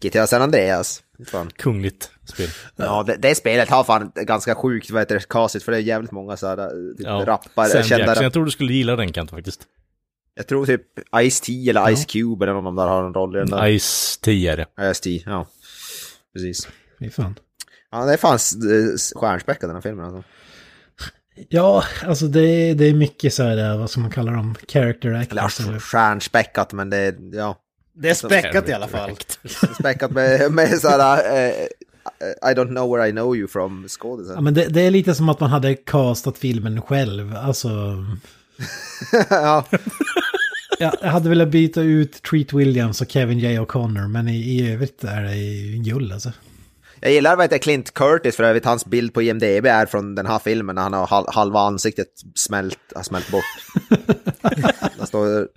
GTA San Andreas. Fan. Kungligt spel. Ja, det, det spelet har fan ganska sjukt, vad heter det, castigt, för det är jävligt många så här eh, typ Ja. rappare, Sam kända Jackson, jag tror du skulle gilla den Kent faktiskt. Jag tror typ Ice-T eller Ice Cube eller någon av dem där har en roll i den där. Ice 10 är det. Ice-T, ja. Precis. Fy fan. Ja, det är fan stjärnspäckad den här filmen alltså. Ja, alltså det, är- det är mycket så här, vad ska man kalla dem? Character actors. eller- stjärnspäckat, men det är, ja. Det är späckat i alla fall. Späckat med, med såhär, eh, I don't know where I know you from skådisen. Ja, men det, det är lite som att man hade castat filmen själv. Alltså, ja. ja, jag hade velat byta ut Treat Williams och Kevin J. O'Connor, men i, i övrigt är det ju gull alltså. Jag gillar vad heter Clint Curtis för övrigt, hans bild på IMDB är från den här filmen när han har hal- halva ansiktet smält, har smält bort. Står,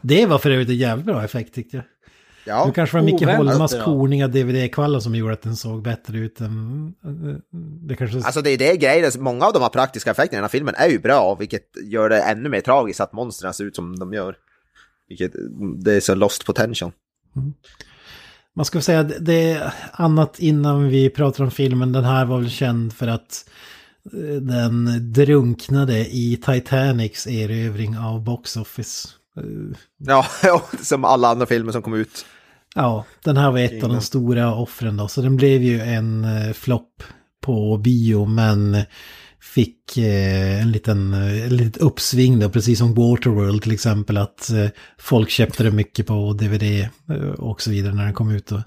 Det var för övrigt en jävligt bra effekt tyckte jag. ja, Det kanske var Micke Holmas bra. korniga DVD-kvallar som gjorde att den såg bättre ut än... Det kanske... alltså det är det grejer, många av de här praktiska effekterna i den här filmen är ju bra, vilket gör det ännu mer tragiskt att monstren ser ut som de gör. Vilket, det är så lost potential. Man ska säga att det är annat innan vi pratar om filmen. Den här var väl känd för att eh, den drunknade i Titanics erövring av Box Office. Ja, ja, som alla andra filmer som kom ut. Ja, den här var ett av de stora offren då. Så den blev ju en eh, flopp på bio men fick eh, en liten eh, en litet uppsving då, precis som Waterworld till exempel. Att eh, folk köpte det mycket på DVD eh, och så vidare när den kom ut. Då.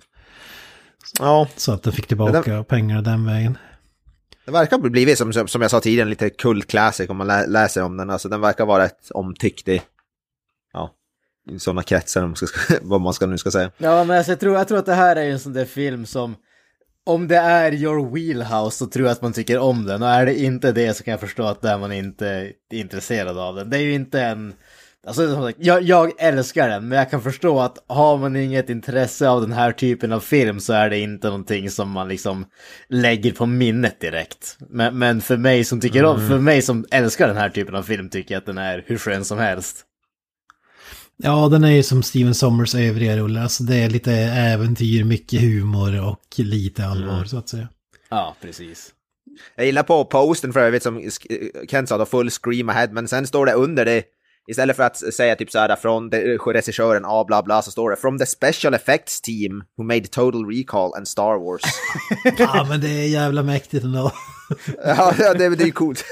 Ja, Så att den fick tillbaka pengar den vägen. det verkar blivit som, som jag sa tidigare, en lite kult classic om man lä läser om den. Alltså den verkar vara rätt omtyckt i, ja, i sådana kretsar, om man ska, vad man ska nu ska säga. Ja, men alltså, jag, tror, jag tror att det här är en sån där film som om det är your wheelhouse så tror jag att man tycker om den och är det inte det så kan jag förstå att där man inte är intresserad av den. Det är ju inte en... Alltså, sagt, jag, jag älskar den, men jag kan förstå att har man inget intresse av den här typen av film så är det inte någonting som man liksom lägger på minnet direkt. Men, men för mig som tycker om, för mig som älskar den här typen av film tycker jag att den är hur skön som helst. Ja, den är ju som Steven Sommers övriga rullar. Alltså det är lite äventyr, mycket humor och lite allvar så att säga. Ja, precis. Jag gillar på posten för övrigt som Kent sa då, full scream ahead, men sen står det under det, istället för att säga typ så här från de- regissören A bla bla, så står det from the special effects team who made Total Recall and Star Wars. Ja, men det är jävla mäktigt ändå. ja, det, det är ju coolt.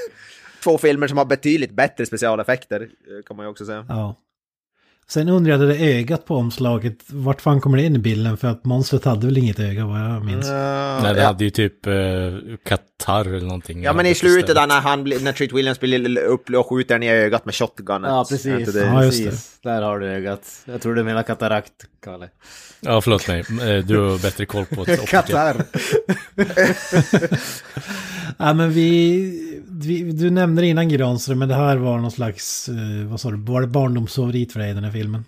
Två filmer som har betydligt bättre specialeffekter, eh, kan man ju också säga. Ja. Sen undrar jag det ögat på omslaget, vart fan kommer det in i bilden? För att monstret hade väl inget öga vad jag minns. Nej, det ja. hade ju typ eh, katarr eller någonting. Ja men i slutet där när, han, när Treat Williams blir upp och skjuter den i ögat med shotgunen. Ja, precis. det- Ja, just precis. Där har du ögat. Jag tror du menar katarakt, Kalle. Ja, förlåt mig. Eh, Du har bättre koll på optiker. Katar. Ja, men vi, vi, du nämnde det innan Granström, men det här var någon slags, eh, vad sa du, var det barndomsfavorit för dig den här filmen?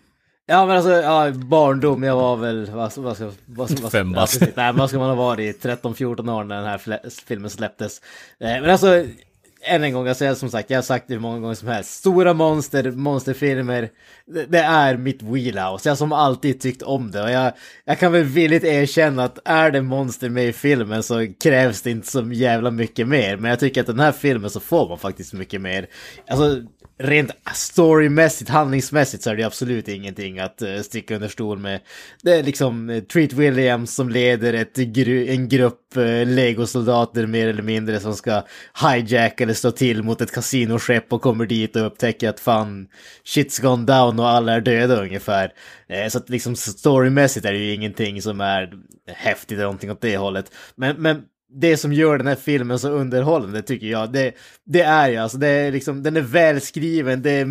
Ja men alltså, ja, barndom, jag var väl, vad, vad ska, vad, vad, Fem ja, bast. precis. Nej, vad ska man ha varit? 13-14 år när den här filmen släpptes. Eh, men alltså, än en gång, jag säger som sagt, jag har sagt det hur många gånger som helst. Stora monster, monsterfilmer, det, det är mitt wheelhouse. Jag har som alltid tyckt om det. Och jag, jag kan väl villigt erkänna att är det monster med i filmen så krävs det inte så jävla mycket mer. Men jag tycker att den här filmen så får man faktiskt mycket mer. Alltså, rent storymässigt, handlingsmässigt så är det absolut ingenting att uh, sticka under stol med. Det är liksom uh, Treat Williams som leder ett gru- en grupp uh, legosoldater mer eller mindre som ska hijacka eller slå till mot ett kasinoskepp och kommer dit och upptäcker att fan shit's gone down och alla är döda ungefär. Så att liksom storymässigt är det ju ingenting som är häftigt eller någonting åt det hållet. Men, men det som gör den här filmen så underhållande tycker jag, det, det är ju alltså, det är liksom, den är välskriven, det är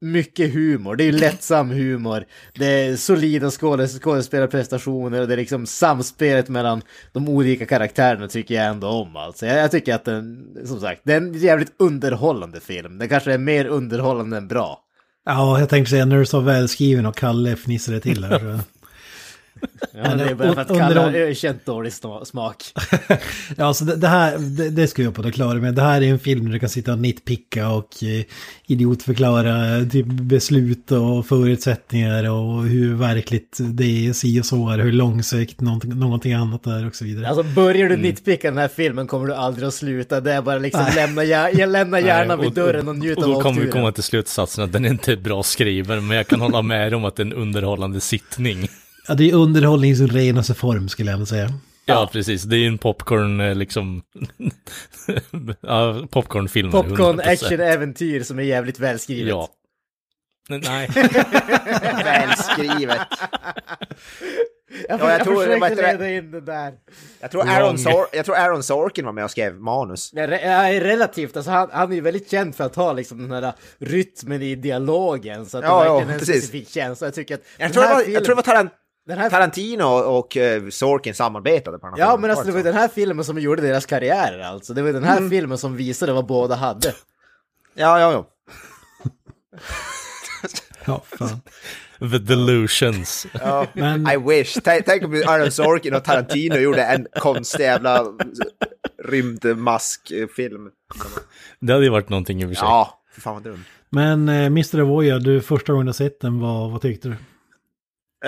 mycket humor, det är ju lättsam humor, det är solida skådes- skådespelarprestationer och det är liksom samspelet mellan de olika karaktärerna tycker jag ändå om alltså. Jag, jag tycker att den, som sagt, det är en jävligt underhållande film. Den kanske är mer underhållande än bra. Ja, jag tänkte säga när du sa välskriven och Kalle fnissade till här. Ja, det är bara för att har ökänt dålig sma- smak. Ja, så det, det här, det, det ska jag på det klara med. Det här är en film där du kan sitta och nitpicka och eh, idiotförklara eh, typ beslut och förutsättningar och hur verkligt det är, si och så är, hur långsökt någonting, någonting annat är och så vidare. Alltså börjar du nitpicka den här filmen kommer du aldrig att sluta. Det är bara liksom lämna, hjär- lämna hjärnan Nej, vid dörren och njut och av då kommer vi komma till slutsatsen att den är inte är bra skriven, men jag kan hålla med om att det är en underhållande sittning. Ja, det är underhållningens renaste form skulle jag ändå säga. Ja, precis. Det är ju en popcorn, eh, liksom... ja, popcornfilm. Popcorn 100%. action-äventyr som är jävligt välskrivet. Ja. Nej. Välskrivet. Jag, Ja, jag jag tror- försökte leda in det där. Jag tror, Aaron. Sor- jag tror Aaron Sorkin var med och skrev manus. Ja, re- ja, relativt, alltså han, han är ju väldigt känd för att ha liksom den här rytmen i dialogen så att Ja, det ja, verkligen är en precis. specifik känsla. Jag tycker att Jag tror, var, filmen- jag tror det var Tarant- här Tarantino och uh, Sorkin samarbetade på den här Ja filmen. men alltså det var den här filmen som gjorde deras karriärer alltså. Det var den här Mm. filmen som visade vad båda hade. Ja, ja, ja. Ja, fan. The Delusions. ja. Men- I wish. Tänk, om Aaron Sorkin och Tarantino gjorde en konstig jävla rymdmaskfilm. Det hade ju varit någonting i och för sig. Ja, för fan vad dumt. Men eh, Mr. Avoya, du första gången du sett den, vad, vad tyckte du?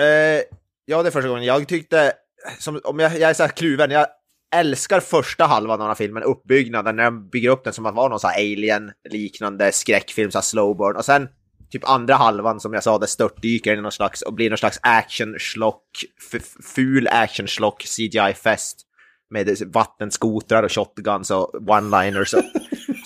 Eh, Ja, det är första gången. Jag tyckte, som, om jag, jag är så här kluven, jag älskar första halvan av den här filmen, uppbyggnaden, när de bygger upp den som att vara någon så alien-liknande skräckfilm, så här slowburn. Och sen typ andra halvan, som jag sa, det störtdyker någon slags, och blir någon slags action-schlock, ful action-schlock, CGI-fest. Med vattenskotrar och shotguns och one-liners. Så,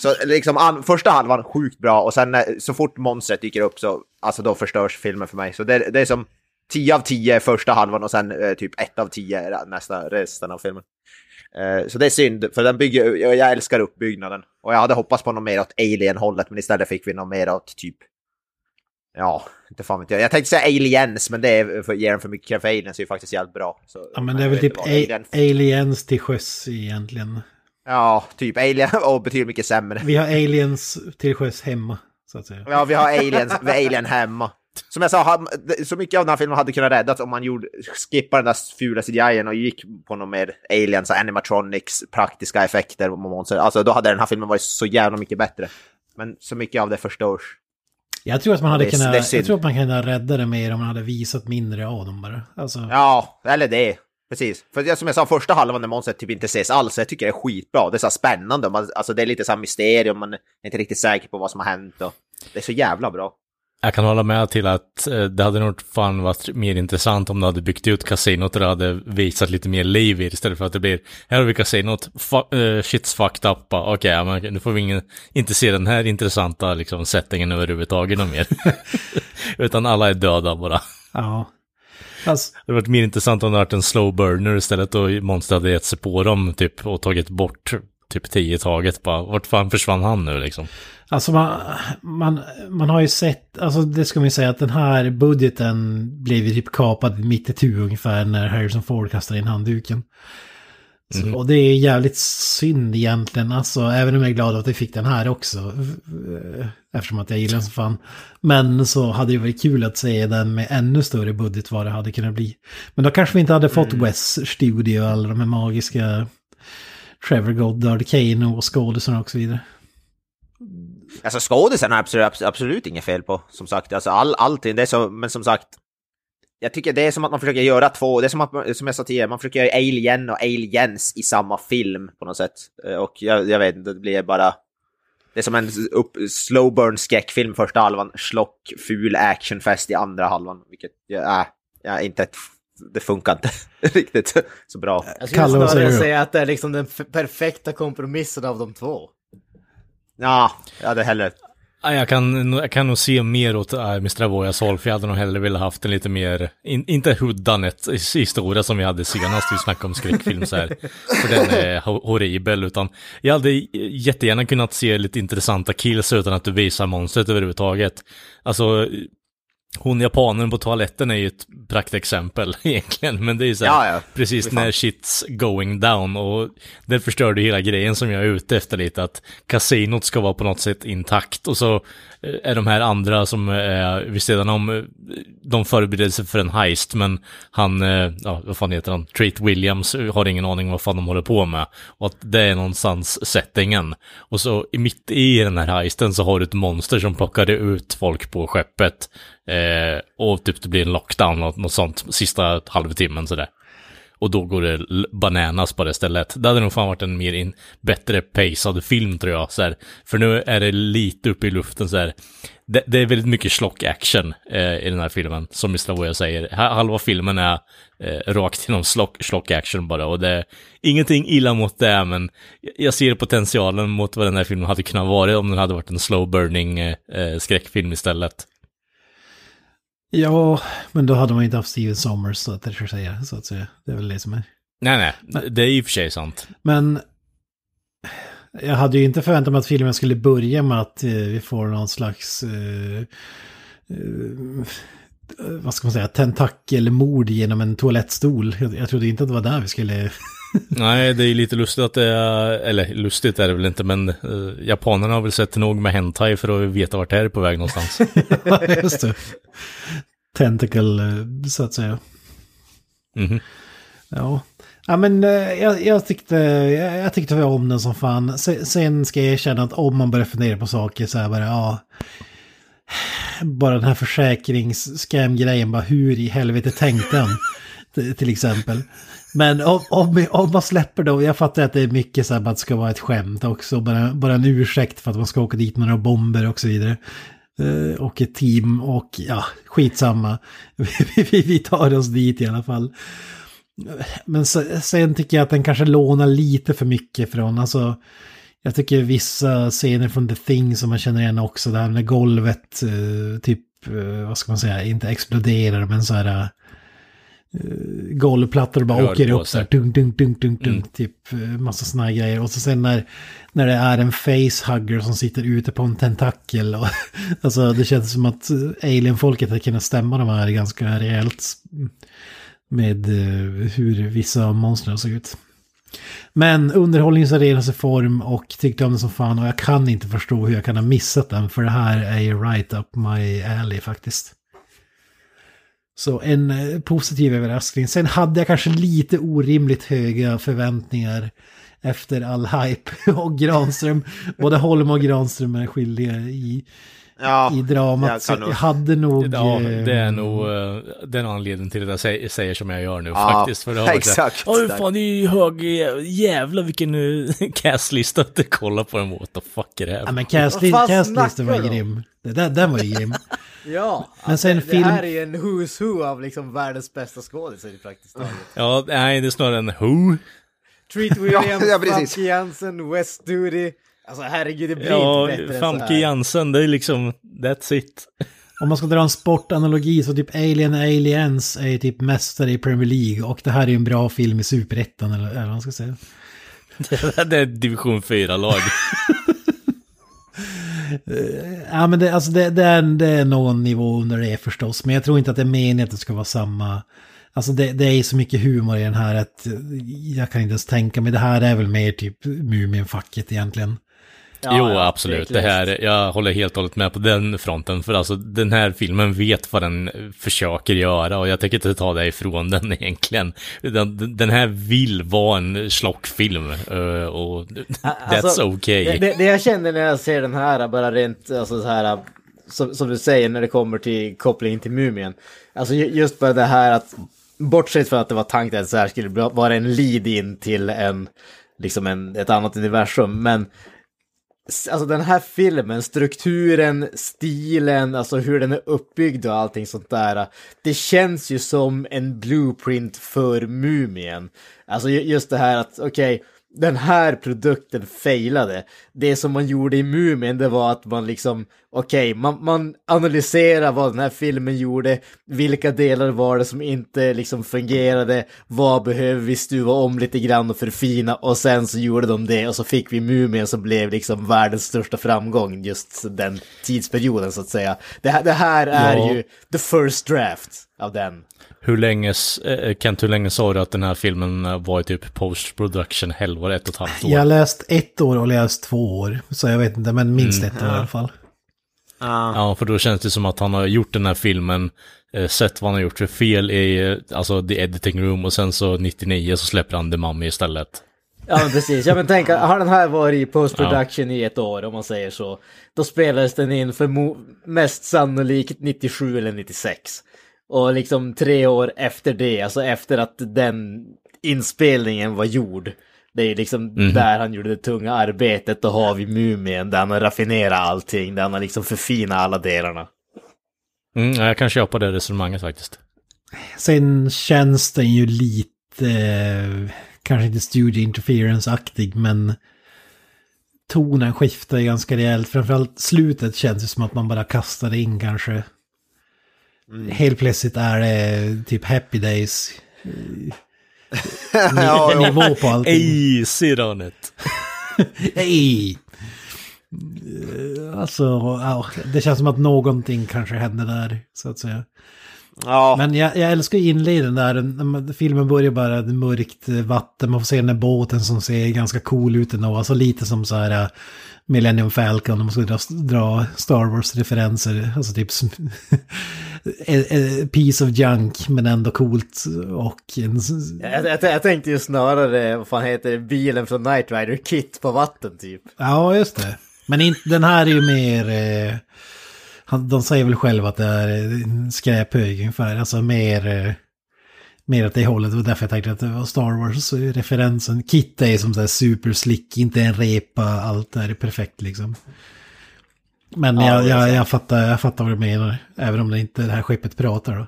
så liksom an, första halvan sjukt bra och sen när- så fort monstret dyker upp så alltså då förstörs filmen för mig. Så det, det är som 10 av 10 första halvan och sen eh, typ 1 av 10 nästa resten av filmen. Eh, så det är synd, för den bygger, jag, jag älskar uppbyggnaden. Och jag hade hoppats på något mer åt Alien-hållet, men istället fick vi något mer åt typ... Ja, inte fan vet jag. Jag tänkte säga Aliens, men det är för, ger den för mycket för Aliens är ju faktiskt jävligt bra. Så, Ja men det är väl typ Alien- aliens till sjöss egentligen. Ja, typ Alien och betydligt mycket sämre. Vi har aliens till sjöss hemma, så att säga. Ja, vi har aliens, vi har alien hemma. Som jag sa, så mycket av den här filmen hade kunnat räddas om man gjorde, skippade den där fula CGI och gick på något mer aliens, animatronics, praktiska effekter och monster. Alltså då hade den här filmen varit så jävla mycket bättre. Men så mycket av det förstörs. Jag tror att man hade Det det kunnat, synd. jag tror att man kunde rädda det mer om man hade visat mindre av dem bara. Alltså, Ja, eller det. Precis. För det, som jag sa, första halvan när monstret typ inte ses alls, jag tycker det är skitbra. Det är så spännande. Man, alltså det är lite så här mysterium, man är inte riktigt säker på vad som har hänt. Och det är så jävla bra. Jag kan hålla med till att eh, det hade nog fan varit mer intressant om du hade byggt ut kasinot och det hade visat lite mer liv i det istället för att det blir, här har vi kasinot, fu- eh, shit's fucked up, okej, ja, men nu får vi ingen, inte se den här intressanta liksom settingen överhuvudtaget mer. Utan alla är döda bara. ja. Alltså, Det hade varit mer intressant om det hade varit en slow burner istället och monster hade gett sig på dem typ och tagit bort typ tio i taget bara. Vart fan försvann han nu liksom? Alltså man, man, man har ju sett, alltså det ska man ju säga att den här budgeten blev ju typ kapad mitt i tu ungefär när Harrison Ford kastade in handduken. Så, och det är jävligt synd egentligen, alltså även om jag är glad att vi fick den här också. Eftersom att jag gillar den som fan. Men så hade det varit kul att se den med ännu större budget vad det hade kunnat bli. Men då kanske vi inte hade fått Wes Studio och alla de här magiska Trevor Goddard, Kano och skådisarna och så vidare. Alltså skådisen har absolut, absolut, inget fel på, som sagt. Alltså all, allting, det är så, men som sagt. Jag tycker det är som att man försöker göra två, det är som att, som jag sa tidigare, man försöker göra Alien och Aliens i samma film på något sätt. Eh, och jag, jag vet inte, det blir bara... Det är som en upp, slow burn skräckfilm första halvan, slock, ful actionfest i andra halvan. Vilket, ja, äh, är inte ett, det funkar inte riktigt så bra. Jag skulle Kalle, snarare säga att det är liksom den perfekta kompromissen av de två. Ja, jag hade hellre... Ja, Jag kan, jag kan nog se mer åt äh, Mr. Avoyas håll, för jag hade nog hellre velat haft en lite mer, in, inte huddanet historia som vi hade senast vi snackade om skräckfilm så här. För den är ho- horribel, utan jag hade jättegärna kunnat se lite intressanta kills utan att du visar monstret överhuvudtaget. Alltså, hon japanen på toaletten är ju ett praktexempel egentligen, men det är ju så här, Ja, ja. precis när shit's going down och det förstörde hela grejen som jag är ute efter lite, att kasinot ska vara på något sätt intakt och så eh, är de här andra som är vid sidan om, eh, de förbereder sig för en heist, men han, eh, ja vad fan heter han, Treat Williams eh, har ingen aning vad fan de håller på med. Och att det är någonstans settingen. Och så i- mitt i den här heisten så har du ett monster som plockade ut folk på skeppet. Eh, och typ det blir en lockdown och något sånt sista halvtimmen sådär. Och då går det bananas på det stället. Det hade nog fan varit en mer in, bättre pacead film tror jag. Så här. För nu är det lite uppe i luften så här. Det, det är väldigt mycket slock action eh, i den här filmen, som Mr. Voya säger. Halva filmen är eh, rakt inom slock, slock action bara. Och det är ingenting illa mot det, men jag ser potentialen mot vad den här filmen hade kunnat vara om den hade varit en slow burning eh, eh skräckfilm istället. Ja, men då hade man ju inte haft Steven Sommers så att regissera, så att säga. Det är väl det som är. Nej, nej, det är i och för sig sant. Men jag hade ju inte förväntat mig att filmen skulle börja med att eh, vi får någon slags... Eh, eh, vad ska man säga? Tentakelmord genom en toalettstol. Jag, jag trodde inte att det var där vi skulle... Nej, det är lite lustigt att det är, eller lustigt är det väl inte, men eh, japanerna har väl sett nog med hentai för att veta vart det här är på väg någonstans. Just det. Tentacle, eh, så att säga. Mhm. Ja. Ja men eh, jag, jag tyckte, jag, jag tyckte om den som fan. Se- Sen ska jag erkänna att om man börjar fundera på saker så här bara, ja. bara den här försäkringsscam-grejen, bara hur i helvete tänkte han? Till exempel. Men om, om, om man släpper då, jag fattar att det är mycket så här att det ska vara ett skämt också, bara, bara en ursäkt för att man ska åka dit med några bomber och så vidare. Eh, och ett team och ja, skitsamma. vi, vi, tar oss dit i alla fall. Men sen tycker jag att den kanske lånar lite för mycket från, alltså jag tycker vissa scener från The Thing som man känner igen också, det här när golvet eh, typ, eh, vad ska man säga, inte exploderar men så här eh, golvplattor bara Rör åker upp så här, dunk, dunk, dunk, dunk, dunk, Mm. typ eh, massa såna här grejer. Och så sen när, när det är en facehugger som sitter ute på en tentakel. Och, alltså det känns som att alien-folket har kunnat stämma de här ganska rejält med eh, hur vissa av monstren såg ut. Men underhållningens renaste form och tyckte om den som fan och jag kan inte förstå hur jag kan ha missat den för det här är ju right up my alley faktiskt. Så en eh, positiv överraskning. Sen hade jag kanske lite orimligt höga förväntningar efter all hype och Granström. Både Holm och Granström är skyldiga i, Ja, i dramat. jag Så kan jag nog- hade nog... Ja, eh, det är nog uh, den anledningen till att jag säger, som jag gör nu Ja, faktiskt. För det har exakt. Oj, fan det är ju hög, jävlar vilken uh, castlista att kolla på den. What the fuck är det här? Ja men castlistan var ju du grym. Det där, den var ju grym. Ja, Men sen det, film- det här är ju en who's who av liksom världens bästa skådisar i praktiskt taget. Ja, nej, det är snarare en who. Treat Williams, ja. Famke Jansen, West Duty. Alltså herregud, det blir Ja, inte bättre Famke. Jansen, det är liksom, that's it. Om man ska dra en sportanalogi så typ Alien Aliens är ju typ mästare i Premier League och det här är ju en bra film i Superettan eller eller vad man ska säga. det är division 4-lag. Ja men det, alltså det, det, är, det är någon nivå under det förstås, men jag tror inte att det är meningen att det ska vara samma. Alltså det, det är så mycket humor i den här att jag kan inte ens tänka mig, det här är väl mer typ Muminfacket egentligen. Ja, jo, ja, absolut. Det här, jag håller helt och hållet med på den fronten. För alltså, den här filmen vet vad den försöker göra och jag tänker inte ta det ifrån den egentligen. Den, den här vill vara en slockfilm eh, och that's Alltså, okay. Det, det, det jag känner när jag ser den här, bara rent alltså så här, som, som du säger när det kommer till kopplingen till Mumien. Alltså ju- just bara det här att, bortsett från att det var tanken att så här skulle vara en lead in till en, liksom en, ett annat universum, men Alltså den här filmen, strukturen, stilen, alltså hur den är uppbyggd och allting sånt där. Det känns ju som en blueprint för Mumien. Alltså just det här att, okej, den här produkten failade. Det som man gjorde i Mumien, det var att man liksom, okej, man, man analyserar vad den här filmen gjorde, vilka delar var det som inte liksom fungerade, vad behöver vi stuva om lite grann och förfina, och sen så gjorde de det, och så fick vi Mumien som blev liksom världens största framgång just den tidsperioden så att säga. Det, här- det här är Ja. ju the first draft av den. Hur länge, s- eh, Kent, hur länge sa du att den här filmen eh, var i typ post-production? Hell var det ett och ett halvt år? Jag har läst ett år och läst två år, så jag vet inte, men minst ett år i alla fall. Ja, för då känns det som att han har gjort den här filmen, eh, sett vad han har gjort för fel i, eh, alltså the editing room och sen så 99 så släpper han The Mummy istället. Ja men precis, ja men tänk, har den här varit i post-production i ett år om man säger så, då spelades den in för mest sannolikt 97 eller 96. Och liksom tre år efter det, alltså efter att den inspelningen var gjord, det är liksom där han gjorde det tunga arbetet, då har vi Mumien, där han har raffinerat allting, där han har liksom förfinat alla delarna. Mm, ja, jag kan köpa det resonemanget faktiskt. Sen känns den ju lite, eh, kanske inte studio interference-aktig, men tonen skiftar ju ganska rejält. Framförallt slutet känns det som att man bara kastar in kanske. Helt plötsligt är det typ Happy Days. Ja, nivå på allting. Easy on it. Hej! Eh, Alltså, det känns som att någonting kanske hände där, så att säga. Ja, Men jag, jag älskar ju inledningen där, filmen börjar bara ett mörkt vatten, man får se den där båten som ser ganska cool ut ändå, alltså lite som så här uh, Millennium Falcon, om man ska dra, dra Star Wars-referenser, alltså typ piece of junk men ändå coolt och en, Jag, jag, jag tänkte ju snarare, vad fan heter det, bilen från Knight Rider, Kit på vatten typ. Ja, just det. Men inte, den här är ju mer... Eh, de säger väl själva att det är en skräphög ungefär. Alltså mer, eh, mer åt det hållet. Det var därför jag tänkte att det var Star Wars-referensen. Kit är som så här superslick, inte en repa, allt är perfekt liksom. Men Ja, jag, jag, jag, fattar, jag fattar vad du menar, även om det inte det här skeppet pratar då.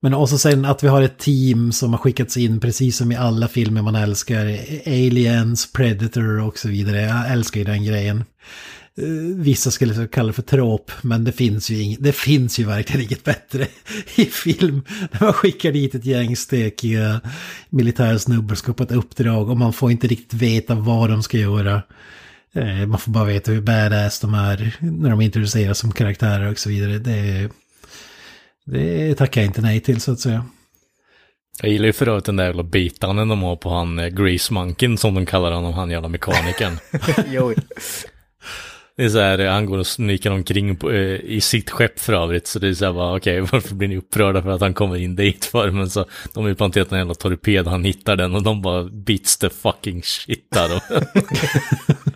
Men också sen att vi har ett team som har skickats in precis som i alla filmer man älskar. Aliens, Predator och så vidare. Jag älskar ju den grejen. Eh, Vissa skulle kalla det för trop, men det finns ju, inget, det finns ju verkligen inget bättre i film. När man skickar dit ett gäng stekiga militärsnubbar ska på ett uppdrag och man får inte riktigt veta vad de ska göra. Eh, Man får bara veta hur badass de är när de introduceras som karaktärer och så vidare. Det, det tackar jag inte nej till så att säga. Jag gillar ju för övrigt den där jävla bitanen de har på han eh, Grease Monken som de kallar honom, han jävla mekanikern. jo, Det är så här, eh, han går och sniker omkring på, eh, i sitt skepp för övrigt. Så det är så här bara, okej, varför blir ni upprörda för att han kommer in dit för? Men så, de har ju planterat en jävla torped, han hittar den och de bara beats the fucking shit där.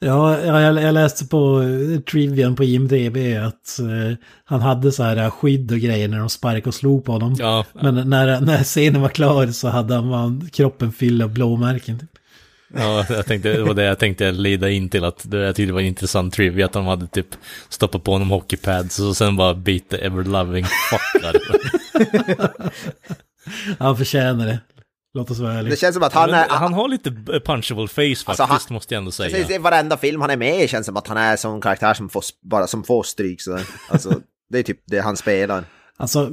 Ja, jag, jag läste på eh, Trivian på IMDB att eh, han hade så här skydd och grejer när de sparkade och slog på honom. ja, Men när, när scenen var klar så hade han man, kroppen fylld av blåmärken. typ. ja, jag tänkte, det var det jag tänkte leda in till att det, jag tyckte var intressant trivia att de hade typ stoppat på honom hockeypads och sen bara beat the ever loving fuck där. Han förtjänar det. Låt oss vara ärliga. Det känns som att han är... han har lite punchable face faktiskt, han- måste jag ändå säga. Precis, I varenda film han är med i känns som att han är som en karaktär som får, bara, som får stryk. Så, alltså, det är typ det han spelar. Alltså,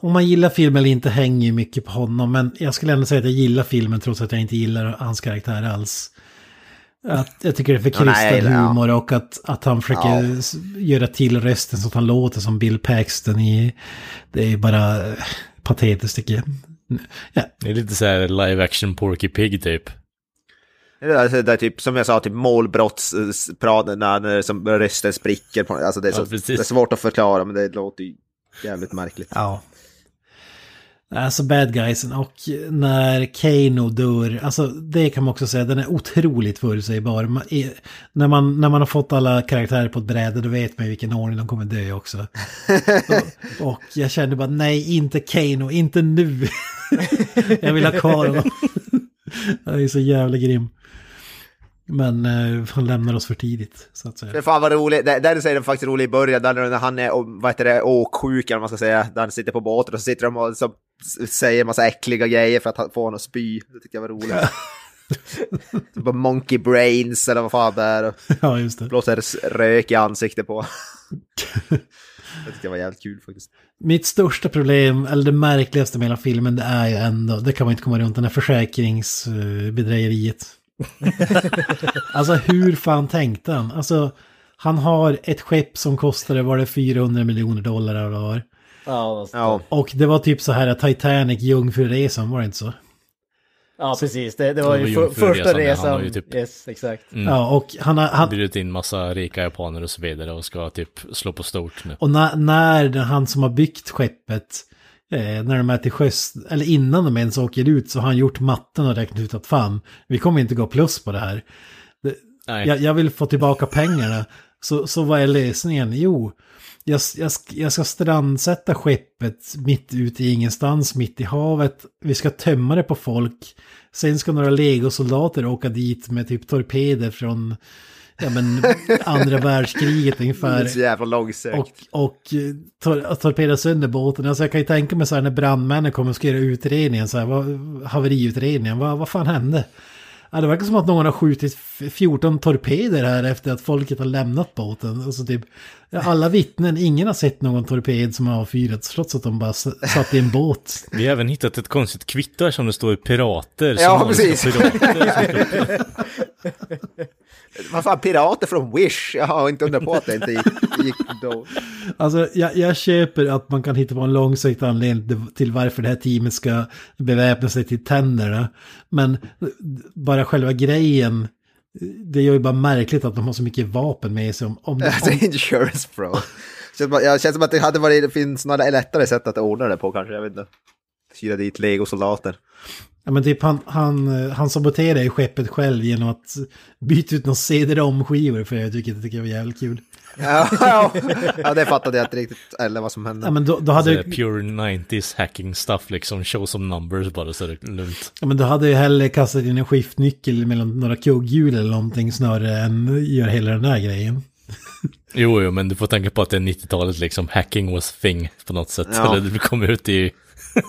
om man gillar filmen eller inte hänger ju mycket på honom. Men jag skulle ändå säga att jag gillar filmen trots att jag inte gillar hans karaktär alls. Att jag tycker det är för Ja, humor och att, att han försöker Ja. göra till rösten så att han låter som Bill Paxton i... Det är bara patetiskt tycker jag. Ja, Det är lite så här live action Porky Pig typ. Alltså, det är typ, som jag sa, typ målbrottsprat när, när som rösten spricker. På, alltså det, är så, Ja, det är svårt att förklara, men det låter ju jävligt märkligt. Ja. Alltså bad guysen och när Kano dör, alltså det kan man också säga, den är otroligt förutsägbar. Man är- När man, när man har fått alla karaktärer på ett bräde då vet man i vilken ordning de kommer dö också. och, och jag kände bara nej, inte Kano, inte nu. jag vill ha kvar honom. Han är så jävla grym. Men eh, han lämnar oss för tidigt, så att säga. Det fan vad roligt, där, där säger de faktiskt roligt i början, där när han är, vad heter det, åksjuk eller vad man ska säga, där han sitter på båten och så sitter de och så säger en massa äckliga grejer för att få honom att spy. Det tyckte jag var roligt. typ monkey brains eller vad fan det är Ja, just det. blåser rök i ansiktet på. det tyckte jag var jävligt kul faktiskt. Mitt största problem, eller det märkligaste med hela filmen, det är ju ändå, det kan man inte komma runt, den här försäkringsbedrägeriet. alltså hur fan tänkte han? Alltså, han har ett skepp som kostade, var det 400 miljoner dollar eller vad det var? Ja, Ja, Och det var typ så här Titanic, Jungfruresan, var det inte så? ja precis. Det, det var Det var ju för, första han resan. var ju typ- Yes, exakt. Mm. Ja, och han har... Han, Bjudit in massa rika japaner och så vidare och ska typ slå på stort nu. Och när, när han som har byggt skeppet, eh, när de är till sjöss, eller innan de ens åker ut, så har han gjort matten och räknat ut att fan, vi kommer inte gå plus på det här. Nej. Jag, jag vill få tillbaka pengarna. Så, så vad är lösningen? Jo, jag, jag, jag ska strandsätta skeppet mitt ute i ingenstans, mitt i havet. Vi ska tömma det på folk. Sen ska några legosoldater åka dit med typ torpeder från ja, men, andra världskriget det är ungefär. så jävla långsökt. Och, och tor, torpeda sönder båten. Alltså jag kan ju tänka mig så här när brandmännen kommer och ska göra utredningen, så här, vad, haveriutredningen, vad, vad fan hände? Ja, det verkar som att någon har skjutit f- 14 torpeder här efter att folket har lämnat båten. Alltså typ, alla vittnen, ingen har sett någon torped som har avfyrats trots att de bara satt i en båt. Vi har även hittat ett konstigt kvitto som det står pirater. Ja, precis. Pirater. Vad fan, pirater från Wish? Jag har inte undrat på att det inte gick, gick då. Alltså jag, jag köper att man kan hitta på en långsiktig anledning till varför det här teamet ska beväpna sig till tänderna. Men bara själva grejen, det gör ju bara märkligt att de har så mycket vapen med sig. Om, om, Alltså, om, insurance bara- Jag känns som att det hade varit, det finns några lättare sätt att ordna det på kanske, jag vet inte. Kyla dit legosoldater. Ja, men typ han, han, han saboterar ju skeppet själv genom att byta ut några CD-ROM-skivor för jag tycker det tycker jag var jävligt kul. Ja, ja, ja, det fattade jag inte riktigt eller vad som hände. Ja, men då, då hade Det är pure 90s hacking stuff liksom, show some numbers bara så är det lugnt. Ja, men du hade ju hellre kastat in en skiftnyckel mellan några kugghjul eller någonting snarare än gör hela den där grejen. Jo, jo, men du får tänka på att det är 90-talet liksom, hacking was thing på något sätt. Ja. Eller det kom ut i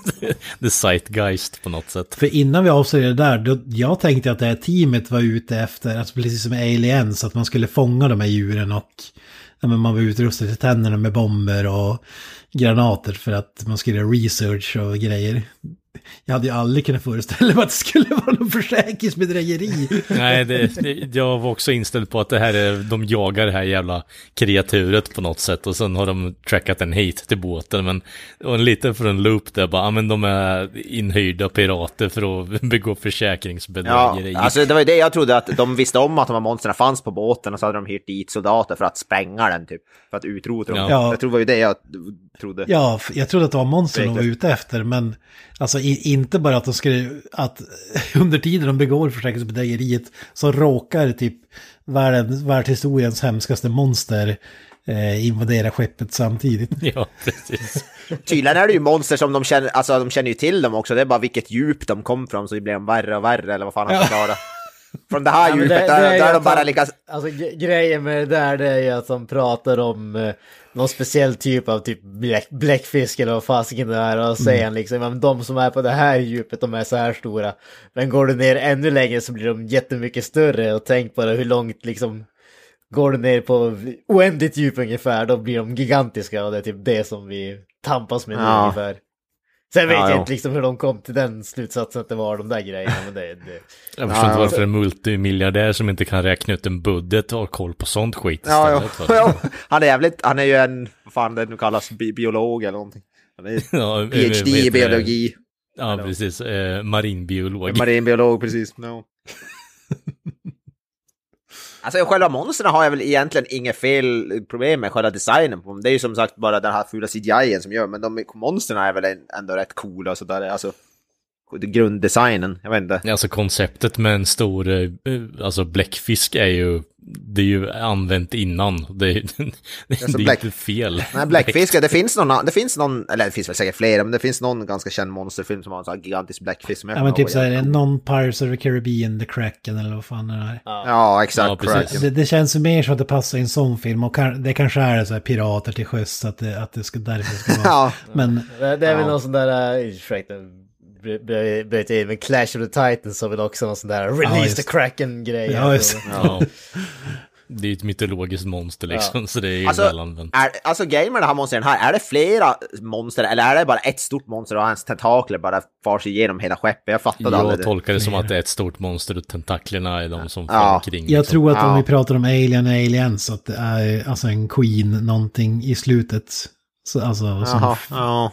the zeitgeist på något sätt. För innan vi avslöjade det där, då, jag tänkte att det här teamet var ute efter, alltså precis som Aliens, att man skulle fånga de här djuren och ja, men man var utrustad till tänderna med bomber och granater för att man skulle göra research och grejer. Jag hade ju aldrig kunnat föreställa mig att det skulle vara någon försäkringsbedrägeri. Nej, det, det, jag var också inställd på att det här är, de jagar det här jävla kreaturet på något sätt och sen har de trackat en hit till båten. Men det var en liten för en loop där bara, ja men de är inhyrda pirater för att begå Ja, försäkringsbedrägeri. alltså det var ju det jag trodde att de visste om att de här monstren fanns på båten och så hade de hyrt dit soldater för att spränga den typ. För att utrota dem. Ja. Jag tror det var ju det jag trodde. Ja, jag trodde att det var monster de var ute efter, men alltså i, inte bara att de skulle, att under tiden de begår försäkringsbedrägeriet så råkar typ världen, världshistoriens hemskaste monster eh, invadera skeppet samtidigt. Ja, precis. Tydligen är det ju monster som de känner, alltså de känner ju till dem också. Det är bara vilket djup de kom från så det blir de värre och värre eller vad fan han förklarar. Från det här Ja, djupet, det- där, det där de bara lyckas... Alltså gre- grejen med det där det är ju att de pratar om eh, någon speciell typ av typ bläck, bläckfisk eller vad fasiken det är och säger han liksom, men de som är på det här djupet de är så här stora. Men går du ner ännu längre så blir de jättemycket större och tänk bara hur långt liksom Går du ner på oändligt djup ungefär då blir de gigantiska och det är typ det som vi tampas med nu Ja. ungefär. Sen vet Ja, jag ja. inte liksom hur de kom till den slutsatsen att det var de där grejerna men det, det Jag förstår inte varför en multimiljardär som inte kan räkna ut en budget har koll på sånt skit Ja, ja, istället. ja. Han är jävligt, han är ju en, vad fan det nu kallas, bi biolog eller någonting. Han är Ja, vad PhD i biologi. Ja, precis. Eh, marinbiolog. Marinbiolog, precis. No. Alltså själva monstren har jag väl egentligen inget fel problem med själva designen på. Det är ju som sagt bara den här fula CGI som gör, men de monstren är väl ändå rätt coola och sådär. Alltså grunddesignen, jag vet inte. Alltså konceptet med en stor, eh, alltså bläckfisk är ju, det är ju använt innan. Det, är- det, Alltså är bläck- inte fel. Nej, bläckfiskar, det finns någon, det finns någon, eller det finns väl säkert flera, men det finns någon ganska känd monsterfilm som har en sån här gigantisk bläckfisk Ja men typ såhär, jävligt. non Pirates of the Caribbean, The Kraken eller vad fan det är. Ja, exakt. Ja. Det, det känns ju mer som att det passar i en sån film och kan, det kanske är så här pirater till sjöss att det, att det ska därför ska vara. Ja, Men Det, det är väl Ja. någon sån där, uh, ursäkta, bryter in, men Clash of the Titans har väl också någon sån där release just the det. Kraken-grej. Ja, just det. Ja. Det är ett mytologiskt monster liksom, så det är ju Alltså, väl använt. är, alltså grejen med den här monstren här, är det flera monster eller är det bara ett stort monster och hans tentakler bara far sig igenom hela skeppet? Jag fattade aldrig Jag det. tolkar det som att det är ett stort monster och tentaklerna är de som Ja. far jag liksom. tror att om Ja. vi pratar om Alien Aliens att det är alltså en Queen någonting i slutet. Så, alltså, som, Jaha, ja.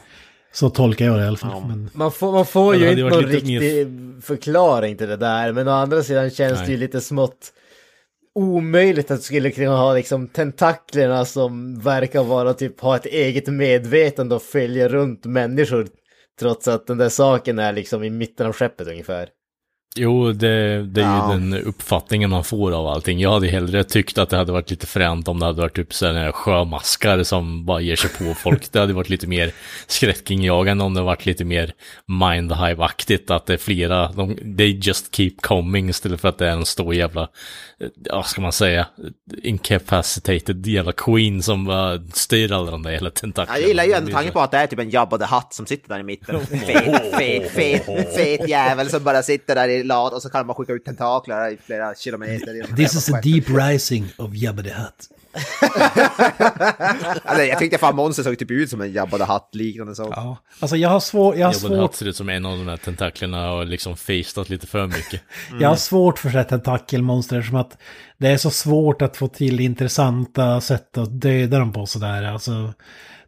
Så tolkar jag det i alla fall. Men, Man får, man får ju inte någon riktig förklaring till det där, men å andra sidan känns Nej. det ju lite smått omöjligt att du skulle kunna ha liksom tentaklerna som verkar vara typ ha ett eget medvetande och följa runt människor. Trots att den där saken är liksom i mitten av skeppet ungefär. Jo, det, det är Ja. ju den uppfattningen man får av allting. Jag hade hellre tyckt att det hade varit lite fränt om det hade varit typ sådana sjömaskar som bara ger sig på folk. Det hade varit lite mer skräckinjagande om det varit lite mer mindhive-aktigt. Att det är flera, de, they just keep coming istället för att det är en stor jävla, ja ska man säga, incapacitated jävla queen som bara styr alla de där jävla tentaklerna. Jag gillar ju ändå tanken på att det är typ en Jabba the Hutt som sitter där i mitten. Fet, fet, fet, fet jävel som bara sitter där i lat och så kan man skicka ut tentakler i flera kilometer. This is a deep rising of Jabba the Hutt. Alltså, jag tyckte fan monster såg typ ut som en Jabba the Hutt liknande sak. Ja. Alltså jag har, svår, jag har svårt Hutt ser ut som en av de här tentaklerna och liksom feistat lite för mycket. Jag har svårt för ett tentakelmonster som att det är så svårt att få till intressanta sätt att döda dem på sådär. Alltså,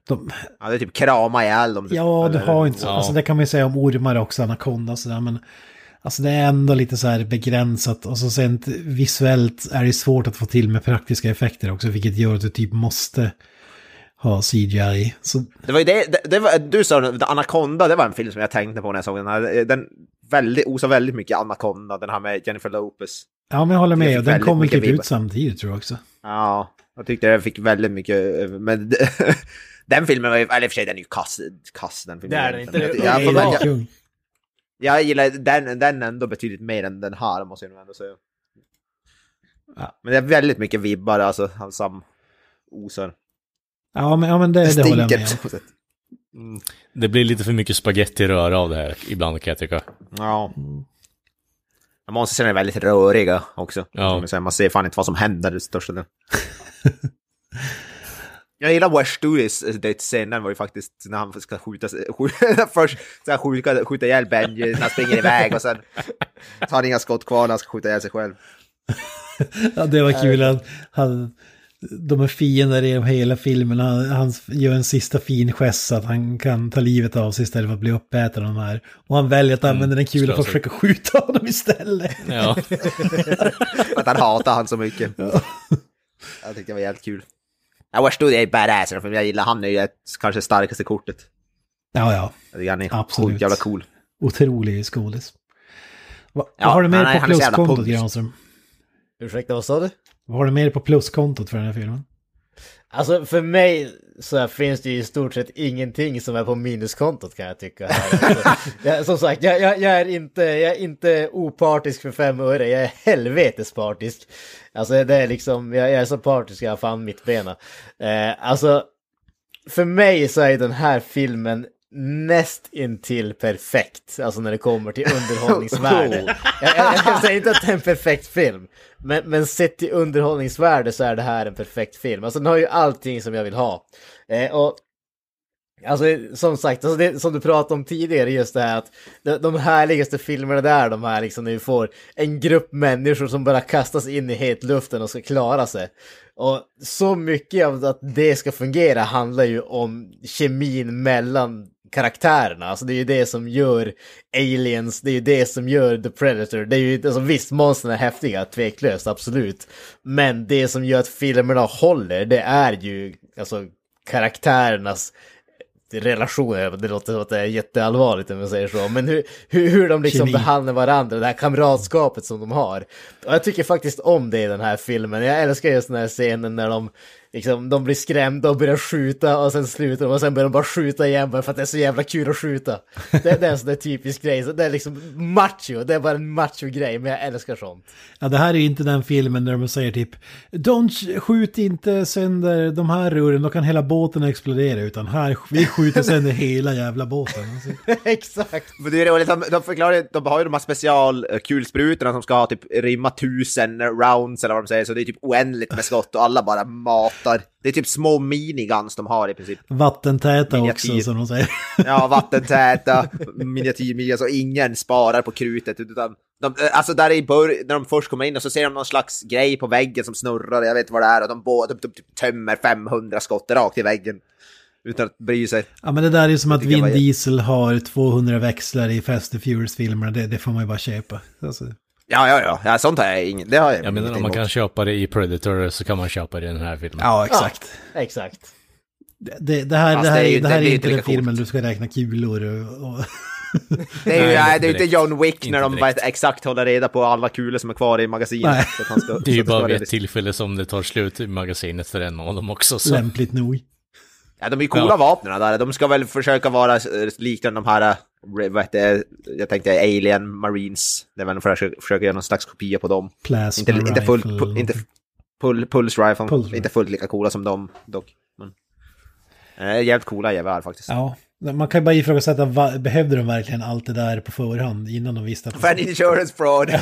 de, Ja, det är typ krama ihjäl dem. typ. ja, du har inte så, Ja. alltså det kan man ju säga om ormar också, anakonda och sådär, men alltså det är ändå lite så här begränsat och så sen visuellt är det svårt att få till med praktiska effekter också, vilket gör att du typ måste ha CGI. Så Det var ju det, det, det var, du sa Anaconda, det var en film som jag tänkte på när jag såg den här. Den väldigt, osar väldigt mycket Anaconda, den här med Jennifer Lopez. ja, men jag håller Jag med, och den mycket typ ut samtidigt tror jag också. Ja, Jag tyckte jag fick väldigt mycket, men den filmen var ju, eller i och för sig den är ju kass, kass den filmen. Det är den inte, Jag, jag, jag. Jag gillar den, den ändå betydligt mer än den här, måste jag nog ändå säga. Ja. Men det är väldigt mycket vibbar, alltså, han sam osar. Ja, men, ja, men det, Det det håller jag stinker med på om. sätt. Det blir lite för mycket spaghetti röra av det här ibland kan jag tycka. Ja. Men Monstren är väldigt röriga också. Ja. Man ser fan inte vad som händer i största delen. Jag gillar West Stewis dödsscenen var ju faktiskt när han ska skjuta, skjuta först ska han skjuta, skjuta ihjäl Benji när han springer iväg och sen tar han inga skott kvar när han ska skjuta ihjäl sig själv. Ja, det var kul att han, de är fiender i hela filmen. Han, han gör en sista fin gest så att han kan ta livet av sig istället för att bli uppäten av de här. Och han väljer att använda den kulan för att försöka skjuta honom istället. Ja, För att han hatar han så mycket. Jag tyckte det var jävligt kul. Ja, West Stewis är badass, för jag gillar han är ju ett, kanske starkaste kortet. Ja, ja. Han är Absolut. sjukt jävla cool. Otrolig skådis. Va, Ja, vad har du mer på pluskontot. Granström? Ursäkta, vad sa du? Vad har du mer på pluskontot för den här filmen? Alltså för mig så här finns det ju i stort sett ingenting som är på minuskontot kan jag tycka. Alltså, jag, som sagt, jag, jag, jag, är inte, jag är inte opartisk för fem öre, jag är helvetes partisk. Alltså det är liksom, jag, jag är så partisk jag har fan mitt bena. Eh, alltså, för mig så är den här filmen näst intill perfekt, alltså när det kommer till underhållningsvärde. jag, jag, jag säger inte att det är en perfekt film, men, men sett till underhållningsvärde så är det här en perfekt film. Alltså den har ju allting som jag vill ha. Eh, och Alltså som sagt, alltså det, som du pratade om tidigare, just det här att de, de härligaste filmerna där, de här liksom när vi får en grupp människor som bara kastas in i hetluften och ska klara sig. Och så mycket av att det ska fungera handlar ju om kemin mellan karaktärerna. Alltså det är ju det som gör Aliens, det är ju det som gör The Predator. Det är ju, alltså visst, monstren är häftiga, tveklöst, absolut. Men det som gör att filmerna håller, det är ju alltså karaktärernas relationer, det låter som att det är jätteallvarligt om jag säger så, men hur, hur, hur de liksom Kemi. behandlar varandra, det här kamratskapet som de har. Och jag tycker faktiskt om det i den här filmen, jag älskar just den här scenen när de Liksom, de blir skrämda och börjar skjuta och sen slutar de och sen börjar de bara skjuta igen bara för att det är så jävla kul att skjuta. Det, det är en sån där typisk grej, så det är liksom macho, det är bara en macho-grej, men jag älskar sånt. Ja, det här är ju inte den filmen där de säger typ Don't skjut inte sönder de här rören, då kan hela båten explodera. Utan här, vi skjuter sönder hela jävla båten. Alltså. Exakt! Men det är roligt, de, de förklarar de har ju de här specialkulsprutorna som ska ha typ rimma tusen rounds eller vad de säger, så det är typ oändligt med skott och alla bara matar. Det är typ små miniguns de har i princip. Vattentäta Miniatyr. också som de säger. Ja, vattentäta, miniatyrmiga, så ingen sparar på krutet. Utan de, alltså där i bör när de först kommer in och så ser de någon slags grej på väggen som snurrar, jag vet inte vad det är, och de, båda de, de, typ tömmer 500 skott rakt i väggen. Utan att bry sig. Ja men det där är ju som att Vin Diesel har 200 växlar i Fast and Furious-filmerna. Det, det får man ju bara köpa. Alltså, Ja, ja, ja, ja sånt har jag ingen, det har jag jag menar om man kan köpa det i Predator så kan man köpa det i den här filmen. ja, exakt. Exakt. Det, det här, det här, det är ju det här inte- är inte den filmen coolt. du ska räkna kulor och... och Det är ju Nej, det är inte. John Wick när Inte de bara direkt. exakt håller reda på alla kulor som är kvar i magasinet. Nej. Så att han ska, Det är ju bara vid ett tillfälle som det tar slut i magasinet för en av dem också. Så. lämpligt nog. Ja, de är ju coola Ja. vapnen där. De ska väl försöka vara eh, liknande de här, eh, vad heter jag tänkte Alien Marines. Det är väl de försöker, försöker göra någon slags kopia på dem. Plasma Inte, inte fullt, rifle pu, inte pull, Pulse Rifle, Pulse rifle. inte fullt lika coola som dem dock. Men, eh, jävligt coola gevär faktiskt. Ja, man kan ju bara ifrågasätta, va, behövde de verkligen allt det där på förhand innan de visste att... För en insurance fraud!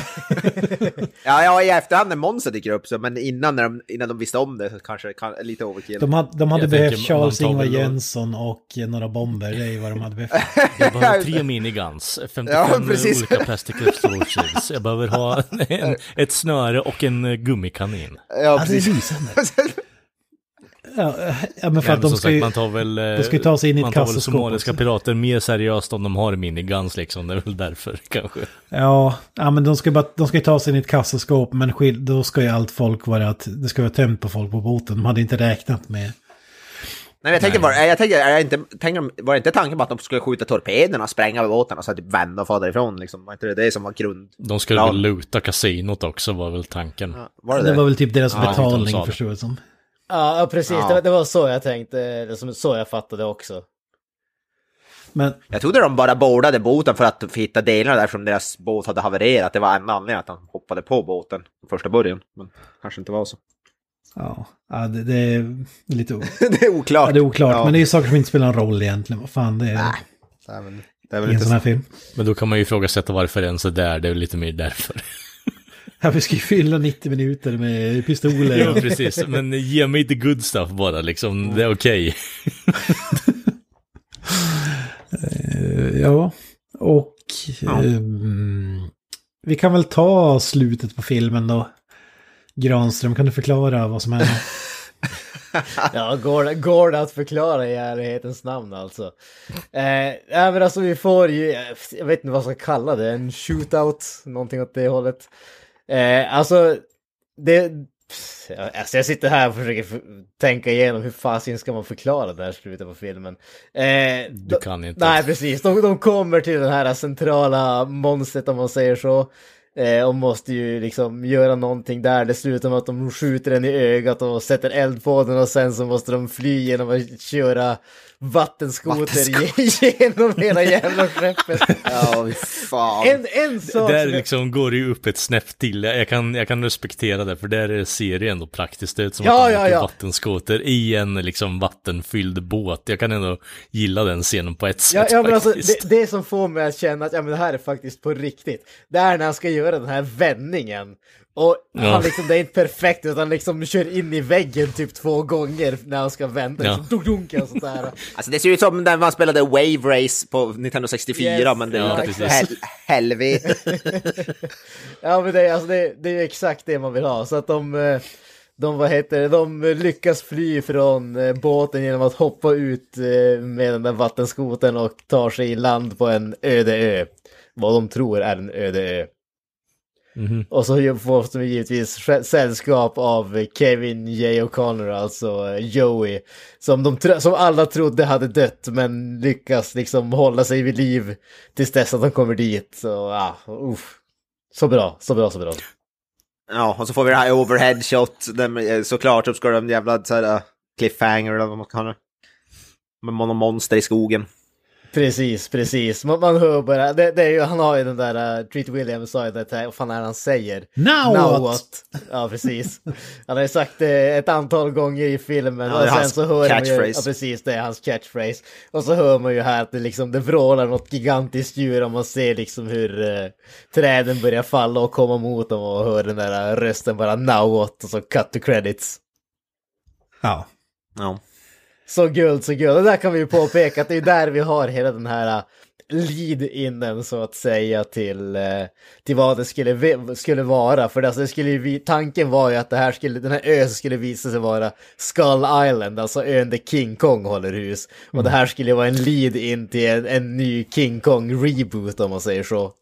ja, ja, i efterhand när monster dyker upp, så, men innan, när de, innan de visste om det så kanske det kan, lite overkill. De hade, de hade Jag behövt tänker, man Charles tar Ingvar väl då- Jönsson och några bomber. Det är ju vad de hade behövt. Jag behöver tre miniguns, 55 Ja, precis. olika plastic explosives. Jag behöver ha en, ett snöre och en gummikanin. ja, Ja, det är precis. lysande. Ja, ja, men för Ja, att men de ska sagt, ju... man tar väl... de ska ju ta sig in i ett Man tar väl kassaskåp somaliska också. pirater mer seriöst om de har miniguns liksom. Det är väl därför kanske. Ja, ja, men de ska, bara, de ska ju ta sig in i ett kassaskåp, men skil, då ska ju allt folk vara att det ska vara tömt på folk på båten. De hade inte räknat med... Nej, jag tänker bara, jag tänker, är jag inte, tänker, var det inte tanken på att de skulle skjuta torpederna och spränga med båtarna så att typ vända och fara därifrån liksom? Var inte det det som var grund? De skulle Ja. väl luta kasinot också var väl tanken. Var det Det det? var väl typ deras Ja, betalning, förstår jag som. Ja, ja precis. Ja. Det, det var så jag tänkte, som så jag fattade också. Men Jag trodde de bara bordade båten för att hitta delarna där eftersom deras båt hade havererat. Det var en anledning att de hoppade på båten från första början. Men kanske inte var så. ja, ja det, det är lite o- det är oklart. ja, det är oklart. Ja. Men det är ju saker som inte spelar någon roll egentligen. Vad fan det är Nej, det är väl, det är väl i en sån här så. film. Men då kan man ju ifrågasätta varför ens är där, det är väl lite mer därför. Ja, vi ska ju fylla 90 minuter med pistoler. ja, precis. Men ge mig the good stuff bara, liksom. Det är okej. Eh, Ja, och ehm, vi kan väl ta slutet på filmen då. Granström, kan du förklara vad som händer? Ja, går, det- går det att förklara i ärlighetens namn alltså? Eh, ja, men alltså vi får ju, jag vet inte vad jag ska kalla det, en shootout, någonting åt det hållet. Eh, alltså, det, alltså jag sitter här och försöker tänka igenom hur fasen ska man förklara det här slutet på filmen. Eh, Du kan inte. Nej, precis. De, de kommer till den här centrala monstret om man säger så. Eh, och måste ju liksom göra någonting där. Det slutar med att de skjuter den i ögat och sätter eld på den och sen så måste de fly genom att köra vattenskoter ge- genom hela jävla skeppet. Ja, fan. En, en sak Där liksom går det ju upp ett snäpp till. Jag kan, jag kan respektera det, för där ser det ändå praktiskt ut som Ja, att de ja, ja. vattenskoter i en liksom vattenfylld båt. Jag kan ändå gilla den scenen på ett Ja, sätt ja men alltså faktiskt. det, det som får mig att känna att ja, men det här är faktiskt på riktigt. Det är när han ska göra den här vändningen. Och Ja. han liksom, det är inte perfekt utan liksom kör in i väggen typ två gånger när han ska vända. Ja. Liksom, dunk, och sånt där. Alltså det ser ut som när man spelade Wave Race på 1964, Yes. men det är Ja, precis. hel helvete. Ja men det, är- alltså, det, det är ju exakt det man vill ha. Så att de, eh, de, vad heter det, de lyckas fly från eh, båten genom att hoppa ut eh, med den där vattenskoten och tar sig i land på en öde ö. Vad de tror är en öde ö. Mhm. Och så får de givetvis sä- sällskap av Kevin J. O'Connor, alltså eh, Joey. Som, de, som alla trodde hade dött men lyckas liksom hålla sig vid liv tills dess att de kommer dit. Så, ja, uff. Så bra, så bra, så bra. Ja, och så får vi det här overhead shot. Eh, såklart så ska de jävla så här, uh, cliffhanger eller vad man kan ha. Med någon monster i skogen. Precis, precis. Man, man hör bara, det, det är ju, han har ju den där, uh, Treat Williams sa ju det här, vad fan är det han säger? Now, what? Ja, precis. Han har ju sagt det ett antal gånger i filmen Ja, och sen så hör man ju, catchphrase. ja precis, det är hans catchphrase. Och så hör man ju här att det liksom, det vrålar något gigantiskt djur och man ser liksom hur uh, träden börjar falla och komma mot dem och hör den där uh, rösten bara now what och så cut to credits. Ja. Ja. Så guld, så guld. Och där kan vi ju påpeka att det är där vi har hela den här äh, lead-inen så att säga till, äh, till vad det skulle, skulle vara. För alltså, det skulle ju, tanken var ju att det här skulle, den här ön skulle visa sig vara Skull Island, alltså ön där King Kong håller hus. Och det här skulle ju vara en lead-in till en, en ny King Kong-reboot om man säger så.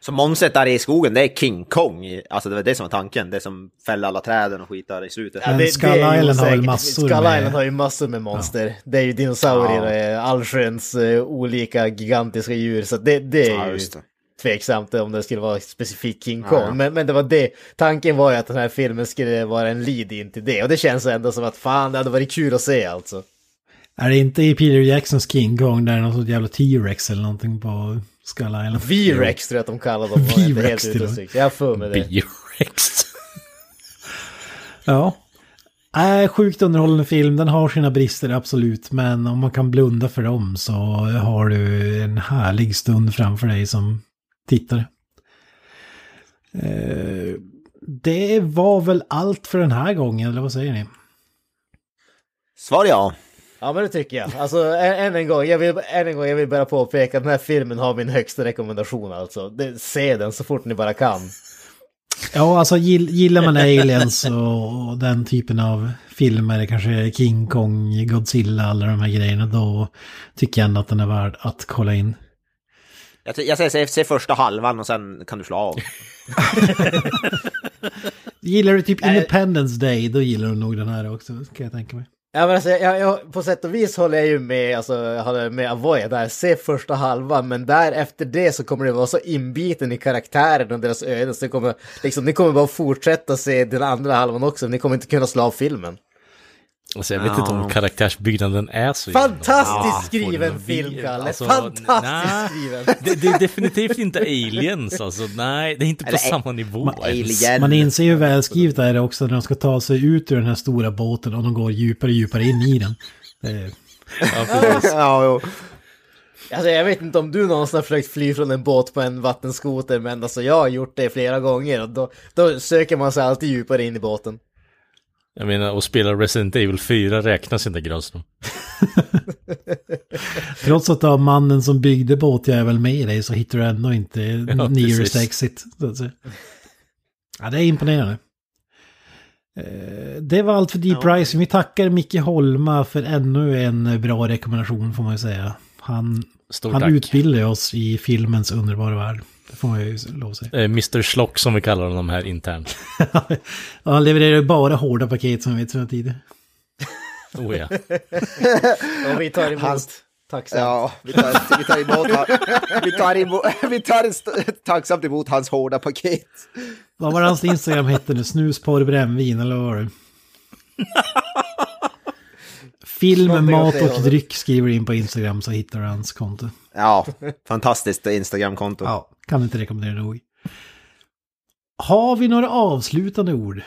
Så monstret där i skogen, det är King Kong. Alltså det var det som var tanken. Det som fällde alla träden och skit där i slutet. Men det- Skull det är ju Island har väl massor Skull med- Island har ju massor med monster. Det är ju dinosaurier Ja. och eh, allsköns eh, olika gigantiska djur. Så det, det är Ja, ju det. tveksamt om det skulle vara specifikt King Kong. ja. Men, men det var det. Tanken var ju att den här filmen skulle vara en lead in till det. Och det känns ändå som att fan, det hade varit kul att se alltså. Är det inte i Peter Jacksons King Kong där är något jävla T-Rex eller någonting på Skull Island? V-Rex tror jag att de kallar dem. V-Rex till och med. Jag har för mig det. B-Rex. Ja. Äh, sjukt underhållande film, den har sina brister absolut, men om man kan blunda för dem så har du en härlig stund framför dig som tittare. Eh, det var väl allt för den här gången, eller vad säger ni? Svar ja. Ja men det tycker jag. Alltså än, en gång, jag vill, än en gång, jag vill bara påpeka att den här filmen har min högsta rekommendation alltså. Det, se den så fort ni bara kan. Ja, alltså gill, gillar man aliens och, och den typen av filmer, kanske King Kong, Godzilla, alla de här grejerna, då tycker jag ändå att den är värd att kolla in. Jag, jag säger se, se första halvan och sen kan du slå av. Gillar du typ Independence Day, då gillar du nog den här också, kan jag tänka mig. Ja men alltså, jag, jag, på sätt och vis håller jag ju med, alltså, jag håller med Avoya där, se första halvan, men där efter det så kommer det vara så inbiten i karaktären och deras öden, så det kommer, liksom, ni kommer bara fortsätta se den andra halvan också, ni kommer inte kunna slå av filmen. Alltså jag vet inte om karaktärsbyggnaden är så Fantastiskt skriven film, Kalle! Alltså, Fantastiskt nej. skriven! Det, det är definitivt inte aliens alltså, nej, det är inte på Eller, samma nivå. ens. Alien. Man inser ju hur välskrivet det är också när de ska ta sig ut ur den här stora båten och de går djupare och djupare in i den. Det, Ja, precis. Ja, jo. Alltså jag vet inte om du någonsin har försökt fly från en båt på en vattenskoter, men alltså jag har gjort det flera gånger och då, då söker man sig alltid djupare in i båten. Jag menar, att spela Resident Evil 4 räknas inte Granström. trots att du har mannen som byggde båtjävel med i dig så hittar du ändå inte nearest precis. exit. Ja, det är imponerande. Eh, Det var allt för Deep Rising. Vi tackar Micke Holma för ännu en bra rekommendation får man ju säga. Han, Stort han tack. utbildar oss i filmens underbara värld. Det får man ju lov att säga. Eh, Mr Schlock som vi kallar honom här internt. Ja, han levererar ju bara hårda paket som vi vet sedan tidigare. Oh ja. Och vi tar emot tacksamt. Ja, vi tar, vi tar emot han, vi tar, emot, vi tar tacksamt emot hans hårda paket. Vad var hans Instagram hette nu? Snus, porr, brännvin eller vad var det? Film, mat och dryck skriver in på Instagram så hittar du hans konto. Ja, fantastiskt Instagramkonto. Ja, kan inte rekommendera nog. Har vi några avslutande ord?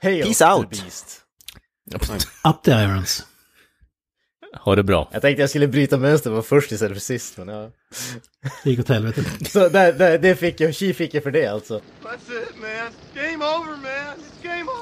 Hej Peace out. beast. Up the irons. Ha det bra. Jag tänkte jag skulle bryta mönster vara först istället för sist, men ja. Det gick åt helvete. Så där, där, det fick jag, tji fick jag för det alltså. That's it, man. Game over, man.